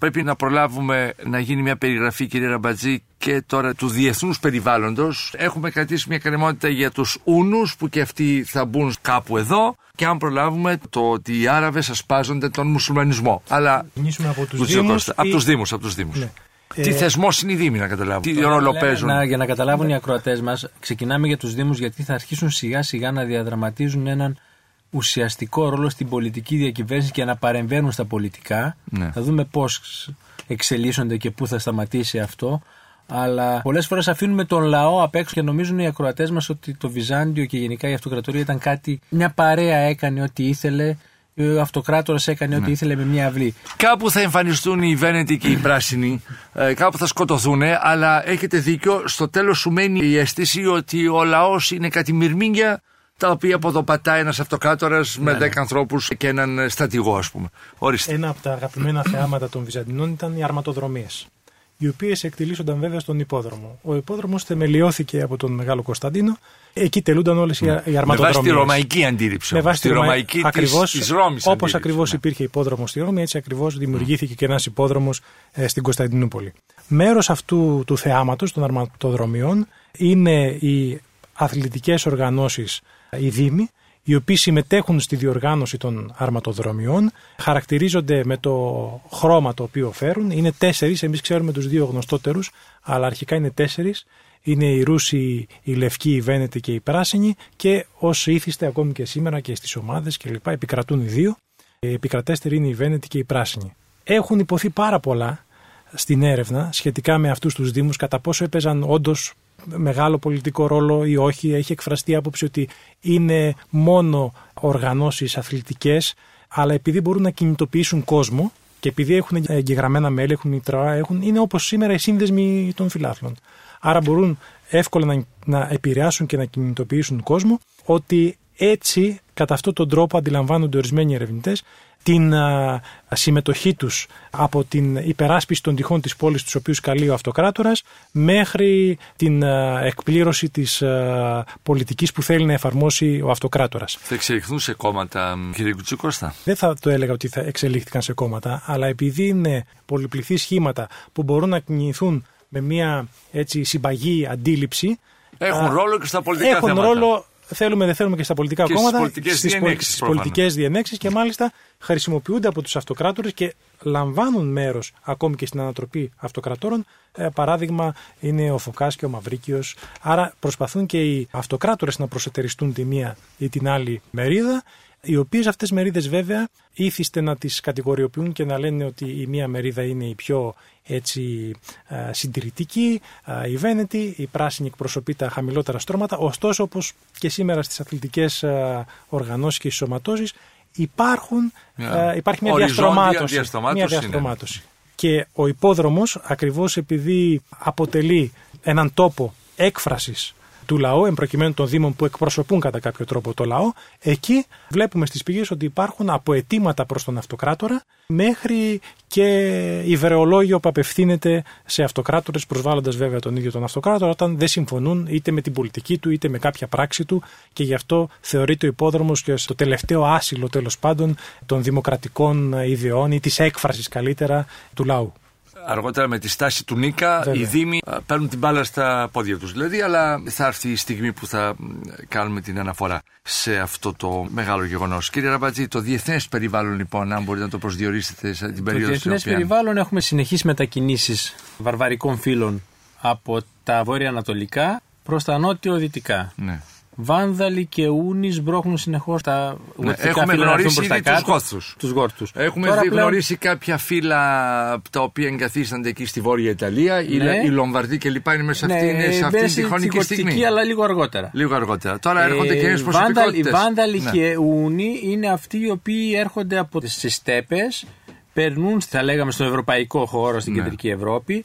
πρέπει να προλάβουμε να γίνει μια περιγραφή, κύριε Ραμπατζή, και τώρα του διεθνούς περιβάλλοντος. Έχουμε κρατήσει μια κρεμότητα για τους Ούνους, που και αυτοί θα μπουν κάπου εδώ. Και αν προλάβουμε το ότι οι Άραβες ασπάζονται τον μουσουλμανισμό. Αλλά. από τους Δήμους. Από τους Δήμους, από τους Δήμους. Ναι. Τι ε, θεσμός είναι οι Δήμοι να καταλάβουν, τι ρόλο παίζουν. Να, για να καταλάβουν οι ακροατές μας, ξεκινάμε για τους Δήμους γιατί θα αρχίσουν σιγά σιγά να διαδραματίζουν έναν ουσιαστικό ρόλο στην πολιτική διακυβέρνηση και να παρεμβαίνουν στα πολιτικά. Ναι. Θα δούμε πώς εξελίσσονται και πού θα σταματήσει αυτό. Αλλά πολλές φορές αφήνουμε τον λαό απ' έξω και νομίζουν οι ακροατές μας ότι το Βυζάντιο και γενικά η αυτοκρατορία ήταν κάτι. Μια παρέα έκανε ό,τι ήθελε. Ο αυτοκράτορας έκανε ναι. ό,τι ήθελε με μια αυλή. Κάπου θα εμφανιστούν οι Βένετοι και οι Πράσινοι, ε, κάπου θα σκοτωθούν, αλλά έχετε δίκιο. Στο τέλος σου μένει η αίσθηση ότι ο λαός είναι κάτι μυρμήγκια τα οποία ποδοπατάει ένας αυτοκράτορας με 10 ναι. ανθρώπους και έναν στρατηγό, ας πούμε. Ορίστε. Ένα από τα αγαπημένα θεάματα των Βυζαντινών ήταν οι αρματοδρομίες. Οι οποίες εκτελήσονταν βέβαια στον υπόδρομο. Ο υπόδρομος θεμελιώθηκε από τον Μεγάλο Κωνσταντίνο. Εκεί τελούνταν όλες ναι. οι αρματοδρομίε. Με βάση τη ρωμαϊκή αντίληψη. Με βάση τη ρωμαϊκή ακριβώς, της, Ρώμης. Όπως ακριβώς ναι. υπήρχε υπόδρομος στη Ρώμη, έτσι ακριβώς δημιουργήθηκε και ένας υπόδρομος ε, στην Κωνσταντινούπολη. Μέρος αυτού του θεάματος των αρματοδρομιών είναι οι αθλητικές οργανώσεις οι Δήμοι, οι οποίοι συμμετέχουν στη διοργάνωση των αρματοδρομιών, χαρακτηρίζονται με το χρώμα το οποίο φέρουν. Είναι τέσσερις, εμείς ξέρουμε τους δύο γνωστότερους, αλλά αρχικά είναι τέσσερις. Είναι οι Ρούσοι, οι Λευκοί, οι Βένετοι και οι Πράσινοι και όσοι ήθιστε ακόμη και σήμερα και στις ομάδες κλπ. επικρατούν οι δύο. Οι επικρατέστεροι είναι οι Βένετοι και οι Πράσινοι. Έχουν υποθεί πάρα πολλά στην έρευνα σχετικά με αυτούς τους Δήμους, κατά πόσο έπαιζαν όντως μεγάλο πολιτικό ρόλο ή όχι. Έχει εκφραστεί άποψη ότι είναι μόνο οργανώσεις αθλητικές, αλλά επειδή μπορούν να κινητοποιήσουν κόσμο και επειδή έχουν εγγεγραμμένα μέλη, έχουν μητρά, έχουν, είναι όπως σήμερα οι σύνδεσμοι των φιλάθλων. Άρα μπορούν εύκολα να, να επηρεάσουν και να κινητοποιήσουν κόσμο, ότι έτσι κατά αυτόν τον τρόπο αντιλαμβάνονται ορισμένοι ερευνητές την α, συμμετοχή τους από την υπεράσπιση των τυχών της πόλης τους οποίους καλεί ο αυτοκράτορας μέχρι την α, εκπλήρωση της α, πολιτικής που θέλει να εφαρμόσει ο αυτοκράτορας. Θα εξελιχθούν σε κόμματα κύριε Κουτσικώστα. Δεν θα το έλεγα ότι θα εξελίχθηκαν σε κόμματα αλλά επειδή είναι πολυπληθή σχήματα που μπορούν να κινηθούν με μια έτσι συμπαγή αντίληψη έχουν ρόλο και στα πολιτικά έχουν θέματα. ρόλο θέλουμε δεν θέλουμε και στα πολιτικά και κόμματα, στις πολιτικές διενέξεις, και μάλιστα χρησιμοποιούνται από τους αυτοκράτορες και λαμβάνουν μέρος ακόμη και στην ανατροπή αυτοκρατόρων. Ε, παράδειγμα είναι ο Φωκάς και ο Μαυρίκιος. Άρα προσπαθούν και οι αυτοκράτορες να προσετεριστούν τη μία ή την άλλη μερίδα. Οι οποίες αυτές μερίδες βέβαια ήθιστε να τις κατηγοριοποιούν και να λένε ότι η μία μερίδα είναι η πιο έτσι συντηρητική, η Βένετη, η πράσινη εκπροσωπεί τα χαμηλότερα στρώματα, ωστόσο όπως και σήμερα στις αθλητικές οργανώσεις και σωματώσεις υπάρχουν, υπάρχει μια διαστρωμάτωση. Μια διαστρωμάτωση. Και ο υπόδρομος ακριβώς επειδή αποτελεί έναν τόπο έκφρασης του λαού, εμπροκειμένου των Δήμων που εκπροσωπούν κατά κάποιο τρόπο το λαό, εκεί βλέπουμε στις πηγές ότι υπάρχουν από αιτήματα προς τον αυτοκράτορα μέχρι και υβρεολόγιο που απευθύνεται σε αυτοκράτορες προσβάλλοντας βέβαια τον ίδιο τον αυτοκράτορα όταν δεν συμφωνούν είτε με την πολιτική του είτε με κάποια πράξη του και γι' αυτό θεωρείται ο υπόδρομος και στο τελευταίο άσυλο τέλος πάντων των δημοκρατικών ιδεών ή της έκφρασης καλύτερα του λαού αργότερα με τη στάση του Νίκα Βέβαια. οι Δήμοι παίρνουν την μπάλα στα πόδια τους δηλαδή αλλά θα έρθει η στιγμή που θα κάνουμε την αναφορά σε αυτό το μεγάλο γεγονός. Κύριε Ραμπατζή, το διεθνές περιβάλλον λοιπόν, αν μπορείτε να το προσδιορίσετε σε την περίοδο Το διεθνές οποία... περιβάλλον έχουμε συνεχείς μετακινήσεις βαρβαρικών φύλων από τα βόρεια-ανατολικά προς τα νότιο-δυτικά. Ναι. Βάνδαλοι και Ούνι μπρόχνουν συνεχώς τα ναι, Έχουμε γνωρίσει ήδη τους Γόθου. Τους γόρτους. Έχουμε Τώρα γνωρίσει κάποια φύλλα τα οποία εγκαθίστανται εκεί στη Βόρεια Ιταλία. Ναι. Η Λομβαρδί και λοιπά είναι μέσα ναι, είναι σε αυτή τη χρονική στιγμή. αλλά λίγο αργότερα. Λίγο αργότερα. Τώρα έρχονται και νέες προσωπικότητες. Οι Βάνδαλοι ναι. και Ούνι είναι αυτοί οι οποίοι έρχονται από τις στέπες, περνούν, θα λέγαμε, στον ευρωπαϊκό χώρο στην ναι. κεντρική Ευρώπη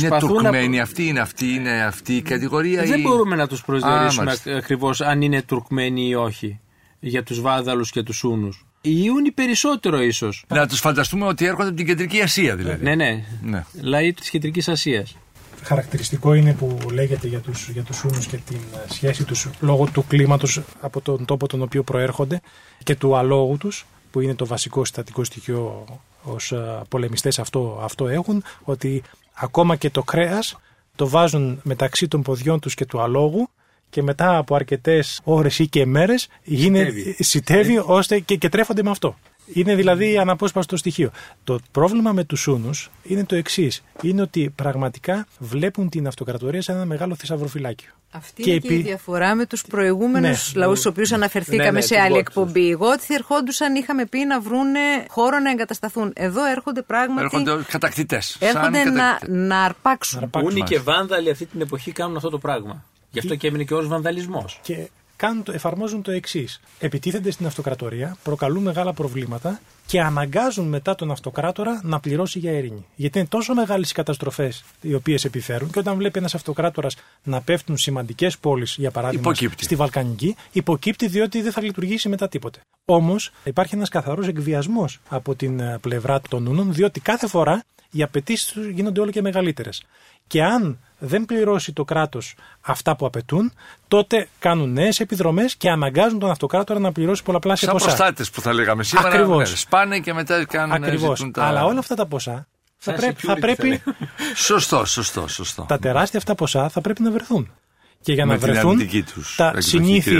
είναι Τουρκμένοι να... αυτοί, είναι αυτοί, είναι αυτή η κατηγορία. Δεν ή... μπορούμε να τους προσδιορίσουμε ακριβώς αν είναι Τουρκμένοι ή όχι για τους Βάδαλους και τους Σούνους. Οι Ιούνι περισσότερο ίσως. Να τους φανταστούμε ότι έρχονται από την Κεντρική Ασία δηλαδή. Ναι, ναι. ναι. Λαοί της Κεντρικής Ασίας. Χαρακτηριστικό είναι που λέγεται για τους, για τους Σούνους και την σχέση τους λόγω του κλίματος από τον τόπο τον οποίο προέρχονται και του αλόγου τους που είναι το βασικό συστατικό στοιχείο ως πολεμιστές αυτό, αυτό έχουν ότι ακόμα και το κρέας το βάζουν μεταξύ των ποδιών τους και του αλόγου και μετά από αρκετές ώρες ή και μέρες σιτεύει, σιτεύει ώστε και, και τρέφονται με αυτό. Είναι δηλαδή αναπόσπαστο στοιχείο. Το πρόβλημα με τους Σούνου είναι το εξής. Είναι ότι πραγματικά βλέπουν την αυτοκρατορία σε ένα μεγάλο θησαυροφυλάκιο. Αυτή και είναι και η διαφορά με τους προηγούμενους ναι, λαούς, στους οποίους αναφερθήκαμε ναι, ναι, σε άλλη εκπομπή. Εγώ ότι ερχόντουσαν, είχαμε πει να βρούνε χώρο να εγκατασταθούν. Εδώ έρχονται πράγματι. Έρχονται κατακτητές. Έρχονται να, να αρπάξουν. Ούνοι και Βάνδαλοι αυτή την εποχή κάνουν αυτό το πράγμα. Γι' αυτό και έμεινε και ως βανδαλισμός. Και κάνουν, εφαρμόζουν το εξής. Επιτίθενται στην αυτοκρατορία, προκαλούν μεγάλα προβλήματα και αναγκάζουν μετά τον αυτοκράτορα να πληρώσει για ειρήνη. Γιατί είναι τόσο μεγάλες οι καταστροφές οι οποίες επιφέρουν και όταν βλέπει ένας αυτοκράτορας να πέφτουν σημαντικές πόλεις, για παράδειγμα υποκύπτει. στη Βαλκανική, υποκύπτει διότι δεν θα λειτουργήσει μετά τίποτε. Όμως υπάρχει ένας καθαρός εκβιασμός από την ε, πλευρά των Νούνων, διότι κάθε φορά οι απαιτήσεις τους γίνονται όλο και μεγαλύτερες. Και αν δεν πληρώσει το κράτος αυτά που απαιτούν, τότε κάνουν νέες επιδρομές και αναγκάζουν τον αυτοκράτορα να πληρώσει πολλαπλάσια Σαν ποσά. Σαν προστάτες που θα λέγαμε σήμερα. Ακριβώς. Ναι, σπάνε και μετά κάνουν Ακριβώς. Τα... Αλλά όλα αυτά τα ποσά θα, πρέπει, θα πρέπει. σωστό, σωστό, σωστό. Τα τεράστια αυτά ποσά θα πρέπει να βρεθούν. Και για να βρεθούν τους, τα συνήθι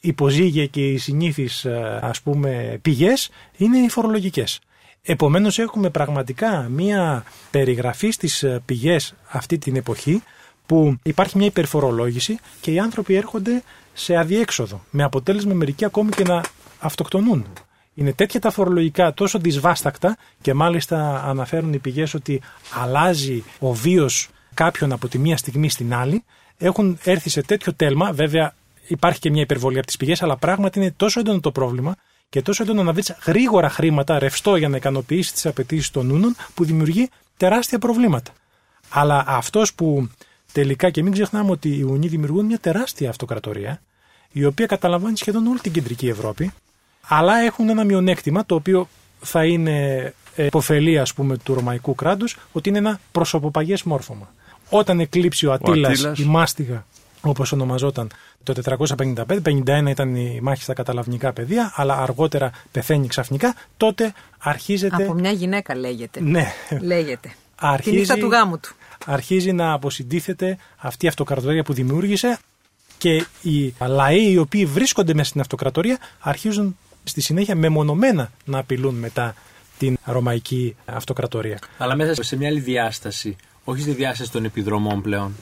υποζύγια και οι συνήθεις ε, ας πούμε πηγές είναι οι φορολογικές. Επομένως έχουμε πραγματικά μία περιγραφή στις ε, πηγές αυτή την εποχή που υπάρχει μια υπερφορολόγηση και οι άνθρωποι έρχονται σε αδιέξοδο με αποτέλεσμα μερικοί ακόμη και να αυτοκτονούν. Είναι τέτοια τα φορολογικά τόσο δυσβάστακτα και μάλιστα αναφέρουν οι πηγές ότι αλλάζει ο βίος κάποιον από τη μία στιγμή στην άλλη. Έχουν έρθει σε τέτοιο τέλμα, βέβαια υπάρχει και μια υπερβολή από τις πηγές, αλλά πράγματι είναι τόσο έντονο το πρόβλημα και τόσο έντονο να βρει γρήγορα χρήματα, ρευστό για να ικανοποιήσεις τις απαιτήσεις των νούνων, που δημιουργεί τεράστια προβλήματα. Αλλά αυτός που τελικά, και μην ξεχνάμε ότι οι Ουνοί δημιουργούν μια τεράστια αυτοκρατορία, η οποία καταλαμβάνει σχεδόν όλη την κεντρική Ευρώπη, αλλά έχουν ένα μειονέκτημα το οποίο θα είναι υποφελή ας πούμε του ρωμαϊκού κράτους ότι είναι ένα προσωποπαγές μόρφωμα. Όταν εκλείψει ο Ατήλας, η μάστιγα όπως ονομαζόταν το 455, 51 ήταν η μάχη στα καταλαυνικά πεδία, αλλά αργότερα πεθαίνει ξαφνικά, τότε αρχίζεται... Από μια γυναίκα λέγεται. Ναι. Λέγεται. Αρχίζει... Την νύχτα του γάμου του. Αρχίζει να αποσυντήθεται αυτή η αυτοκρατορία που δημιούργησε και οι λαοί οι οποίοι βρίσκονται μέσα στην αυτοκρατορία αρχίζουν στη συνέχεια μεμονωμένα να απειλούν μετά την ρωμαϊκή αυτοκρατορία. Αλλά μέσα σε μια άλλη διάσταση, όχι στη διάσταση των επιδρομών πλέον.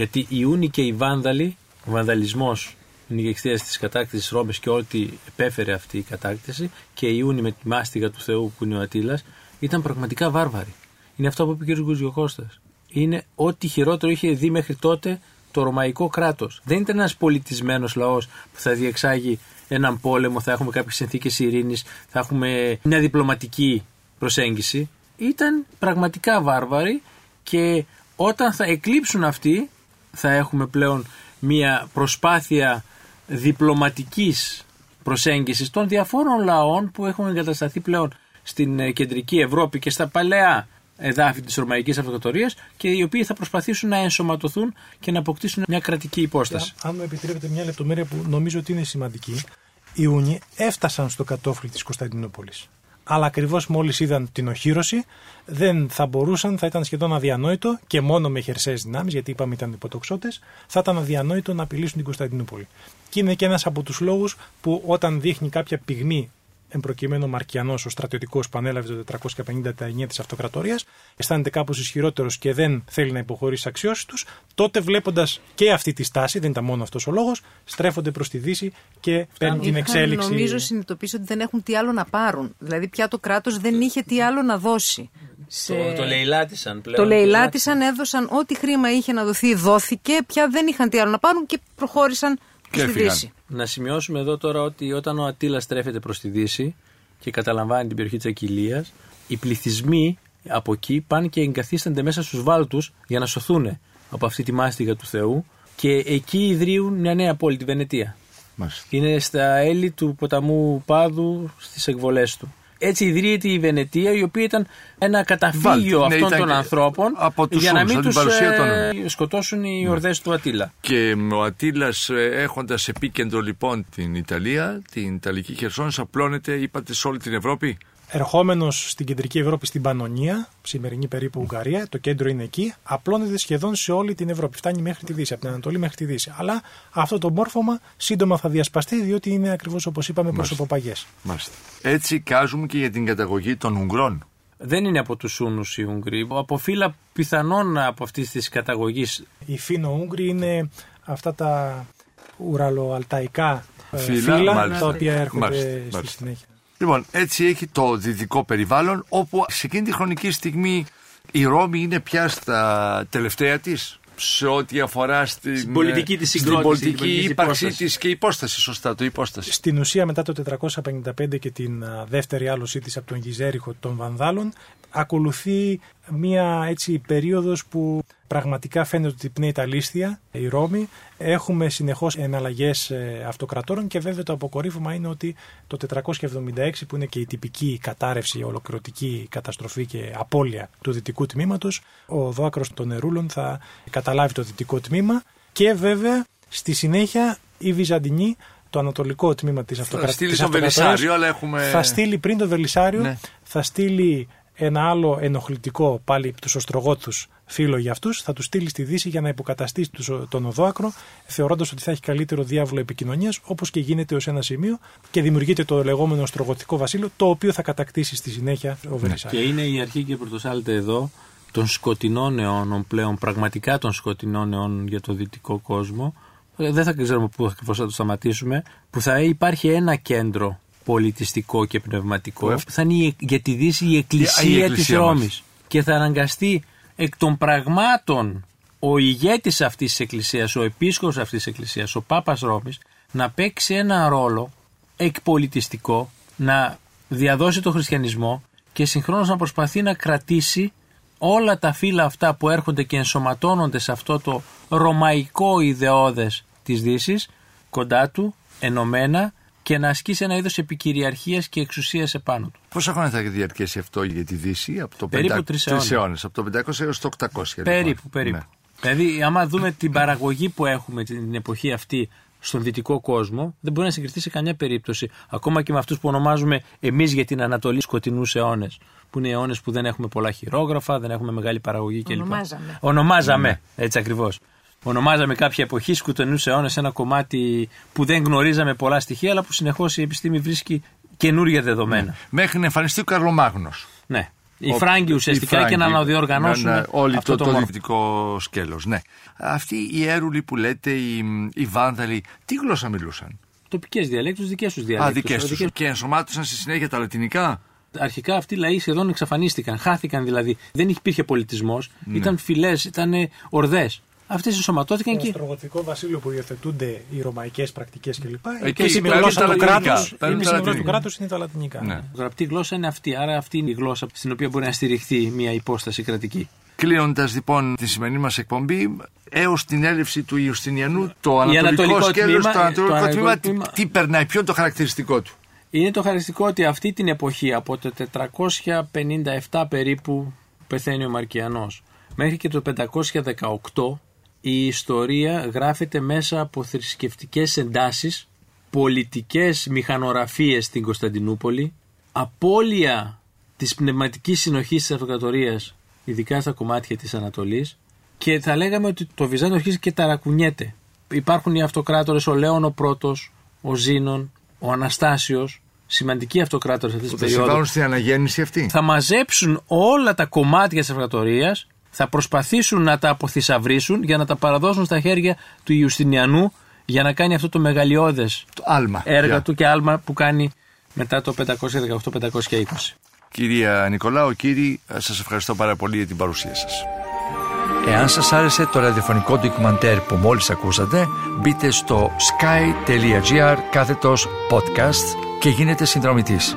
Γιατί οι Ούνοι και οι Βάνδαλοι, ο Βανδαλισμός είναι η εξαιτίας της κατάκτησης Ρώμη και ό,τι επέφερε αυτή η κατάκτηση και η Ιούνη με τη μάστιγα του Θεού που είναι ο Ατήλα, ήταν πραγματικά βάρβαροι. Είναι αυτό που είπε ο κ. Γκουζιοκώστα. Είναι ό,τι χειρότερο είχε δει μέχρι τότε το ρωμαϊκό κράτος. Δεν ήταν ένας πολιτισμένος λαός που θα διεξάγει έναν πόλεμο, θα έχουμε κάποιες συνθήκες ειρήνης, θα έχουμε μια διπλωματική προσέγγιση. Ήταν πραγματικά βάρβαροι και όταν θα εκλείψουν αυτοί, θα έχουμε πλέον μια προσπάθεια διπλωματικής προσέγγισης των διαφόρων λαών που έχουν εγκατασταθεί πλέον στην ε, κεντρική Ευρώπη και στα παλαιά εδάφη της Ρωμαϊκής Αυτοκρατορίας και οι οποίοι θα προσπαθήσουν να ενσωματωθούν και να αποκτήσουν μια κρατική υπόσταση. Αν μου επιτρέπετε μια λεπτομέρεια που νομίζω ότι είναι σημαντική, οι Ούνοι έφτασαν στο κατόφλι της Κωνσταντινούπολης αλλά ακριβώς μόλις είδαν την οχύρωση, δεν θα μπορούσαν, θα ήταν σχεδόν αδιανόητο και μόνο με χερσαίες δυνάμεις, γιατί είπαμε ήταν υποτοξότες, θα ήταν αδιανόητο να απειλήσουν την Κωνσταντινούπολη. Και είναι και ένας από τους λόγους που όταν δείχνει κάποια πυγμή εμπροκειμένο Μαρκιανός, ο στρατιωτικός που ανέλαβε το 459 της Αυτοκρατορίας, αισθάνεται κάπως ισχυρότερος και δεν θέλει να υποχωρήσει αξιώσεις τους, τότε βλέποντας και αυτή τη στάση, δεν ήταν μόνο αυτός ο λόγος, στρέφονται προς τη Δύση και παίρνουν την εξέλιξη. Νομίζω συνειδητοποιήσει ότι δεν έχουν τι άλλο να πάρουν. Δηλαδή πια το κράτος δεν είχε τι άλλο να δώσει. Σε... Το, το λαιλάτισαν πλέον. Το λαιλάτισαν, έδωσαν ό,τι χρήμα είχε να δοθεί, δόθηκε. Πια δεν είχαν τι άλλο να πάρουν και προχώρησαν και στη Δύση. Να σημειώσουμε εδώ τώρα ότι όταν ο Ατήλα στρέφεται προς τη Δύση και καταλαμβάνει την περιοχή της Ακυλίας, οι πληθυσμοί από εκεί πάνε και εγκαθίστανται μέσα στους βάλτους για να σωθούν από αυτή τη μάστιγα του Θεού και εκεί ιδρύουν μια νέα πόλη, τη Βενετία. Είναι στα έλλη του ποταμού Πάδου στις εκβολές του. Έτσι ιδρύεται η Βενετία, η οποία ήταν ένα καταφύγιο ναι, αυτών των ανθρώπων για να μην τους ε, σκοτώσουν οι ναι. ορδές του Ατήλα. Και ο Ατήλα, ε, έχοντας επίκεντρο λοιπόν την Ιταλία, την Ιταλική Χερσόνησο, απλώνεται, είπατε, σε όλη την Ευρώπη; Ερχόμενος στην κεντρική Ευρώπη, στην Πανωνία, σημερινή περίπου Ουγγαρία, το κέντρο είναι εκεί, απλώνεται σχεδόν σε όλη την Ευρώπη. Φτάνει μέχρι τη Δύση, από την Ανατολή μέχρι τη Δύση. Αλλά αυτό το μόρφωμα σύντομα θα διασπαστεί, διότι είναι ακριβώς όπως είπαμε προσωποπαγέ. Έτσι κάζουμε και για την καταγωγή των Ουγγρών. Δεν είναι από τους Ούνου οι Ουγγροί. Από φύλλα πιθανόν από αυτής της καταγωγής. Οι Φίνο-Ούγγροι είναι αυτά τα ουραλοαλταϊκά ε, φύλλα, φύλλα τα οποία έρχονται στη συνέχεια. Λοιπόν, έτσι έχει το δυτικό περιβάλλον, όπου σε εκείνη τη χρονική στιγμή η Ρώμη είναι πια στα τελευταία της σε ό,τι αφορά στην, στην πολιτική της στην πολιτική ύπαρξή της και υπόσταση, σωστά, το υπόσταση. Στην ουσία, μετά το 455 και την δεύτερη άλωσή της από τον Γιζέριχο των Βανδάλων, ακολουθεί μία έτσι περίοδος που πραγματικά φαίνεται ότι πνέει τα λίστια, η Ρώμη. Έχουμε συνεχώς εναλλαγές ε, αυτοκρατόρων και βέβαια το αποκορύφωμα είναι ότι το 476 που είναι και η τυπική κατάρρευση, η ολοκληρωτική καταστροφή και απώλεια του δυτικού τμήματος, ο δόακρος των Ερούλων θα καταλάβει το δυτικό τμήμα και βέβαια στη συνέχεια οι Βυζαντινοί το ανατολικό τμήμα της αυτοκρατορίας θα στείλει Βελισάριο, αλλά έχουμε... θα στείλει πριν το Βελισάριο, ναι. θα στείλει ένα άλλο ενοχλητικό πάλι τους Οστρογότου φίλο για αυτούς, θα τους στείλει στη Δύση για να υποκαταστήσει τον οδόακρο, θεωρώντας ότι θα έχει καλύτερο διάβολο επικοινωνίας, όπως και γίνεται ως ένα σημείο, και δημιουργείται το λεγόμενο Οστρογοτικό Βασίλειο, το οποίο θα κατακτήσει στη συνέχεια ο Βερσάη. Και είναι η αρχή και πρωτοσάλτε εδώ των σκοτεινών αιώνων πλέον, πραγματικά των σκοτεινών αιώνων για το δυτικό κόσμο. Ε, δεν θα ξέρουμε πού ακριβώ θα το σταματήσουμε, που θα υπάρχει ένα κέντρο πολιτιστικό και πνευματικό που θα είναι για τη Δύση η εκκλησία, η εκκλησία της Ρώμης. Και θα αναγκαστεί εκ των πραγμάτων ο ηγέτης αυτής της εκκλησίας, ο επίσκοπος αυτής της εκκλησίας, ο Πάπας Ρώμης να παίξει ένα ρόλο εκπολιτιστικό, να διαδώσει το χριστιανισμό και συγχρόνως να προσπαθεί να κρατήσει όλα τα φύλλα αυτά που έρχονται και ενσωματώνονται σε αυτό το ρωμαϊκό ιδεώδες της Δύσης κοντά του, ενωμένα και να ασκήσει ένα είδος επικυριαρχίας και εξουσίας επάνω του. Πόσα χρόνια θα διαρκέσει αυτό για τη Δύση, από το περίπου τρεις αιώνες. Από το 500 έως το 800. Λοιπόν. Περίπου, περίπου. Ναι. Δηλαδή, άμα δούμε την παραγωγή που έχουμε την εποχή αυτή στον δυτικό κόσμο, δεν μπορεί να συγκριθεί σε καμιά περίπτωση. Ακόμα και με αυτούς που ονομάζουμε εμείς για την Ανατολή σκοτεινούς αιώνες. Που είναι αιώνες που δεν έχουμε πολλά χειρόγραφα, δεν έχουμε μεγάλη παραγωγή κλπ. Ονομάζαμε. Ονομάζαμε, ναι. έτσι ακριβώς ονομάζαμε κάποια εποχή σκουτενού αιώνε ένα κομμάτι που δεν γνωρίζαμε πολλά στοιχεία, αλλά που συνεχώς η επιστήμη βρίσκει καινούργια δεδομένα. Ναι. Μέχρι να εμφανιστεί ο Καρλομάγνος. Ναι. Οι Φράγκοι ουσιαστικά και να αναδιοργανώσουν ναι, ναι, όλη αυτό το, το, το μόρφο. δυτικό σκέλος. Ναι. Αυτοί οι έρουλοι που λέτε, οι, οι Βάνδαλοι, τι γλώσσα μιλούσαν; Τοπικές διαλέκτους, δικές τους διαλέκτους. Α, δικές τους. Και ενσωμάτωσαν στη συνέχεια τα λατινικά; Αρχικά αυτοί οι λαοί σχεδόν εξαφανίστηκαν. Χάθηκαν δηλαδή. Δεν υπήρχε πολιτισμός. Ναι. Ήταν φυλές, ήταν ορδές. Αυτές ενσωματώθηκαν Το και. Αστρογοτικό βασίλειο που υιοθετούνται οι ρωμαϊκές πρακτικές κλπ. Εκεί η είναι σημερινή τα γλώσσα του λατινικά. κράτου Τα είναι είναι, τα η λατινικά. του κράτους είναι τα λατινικά. Ναι. Η γραπτή γλώσσα είναι αυτή. Άρα αυτή είναι η γλώσσα στην οποία μπορεί να στηριχθεί μια υπόσταση κρατική. Κλείνοντας λοιπόν τη σημερινή μας εκπομπή, έως την έλευση του Ιουστινιανού, το ανατολικό ανατολικό σκέλος, τμήμα, το ανατολικό το τμήμα, ανατολικό τι, τμήμα- τι περνάει, ποιο είναι το χαρακτηριστικό του; Είναι το χαρακτηριστικό ότι αυτή την εποχή, από το 457 περίπου πεθαίνει ο Μαρκιανός, μέχρι και το 518 η ιστορία γράφεται μέσα από θρησκευτικές εντάσεις, πολιτικές μηχανογραφίες στην Κωνσταντινούπολη, απώλεια της πνευματικής συνοχής της αυτοκρατορίας, ειδικά στα κομμάτια της Ανατολής, και θα λέγαμε ότι το Βυζάντιο αρχίζει και ταρακουνιέται. Υπάρχουν οι αυτοκράτορες, ο Λέων ο πρώτος, ο Ζήνων, ο Αναστάσιος, σημαντικοί αυτοκράτορες αυτής Που της θα περίοδου συμβάλλουν στην αναγέννηση αυτή. θα μαζέψουν όλα τα κομμάτια της αυτοκρατορίας, θα προσπαθήσουν να τα αποθυσαυρίσουν για να τα παραδώσουν στα χέρια του Ιουστινιανού για να κάνει αυτό το μεγαλειώδες Το άλμα. έργα πια. του και άλμα που κάνει μετά το 518-520. Κυρία Νικολάου, κύριοι, σας ευχαριστώ πάρα πολύ για την παρουσία σας. Εάν σας άρεσε το ραδιοφωνικό ντοκιμαντέρ που μόλις ακούσατε, μπείτε στο sky.gr κάθετος podcast και γίνετε συνδρομητής.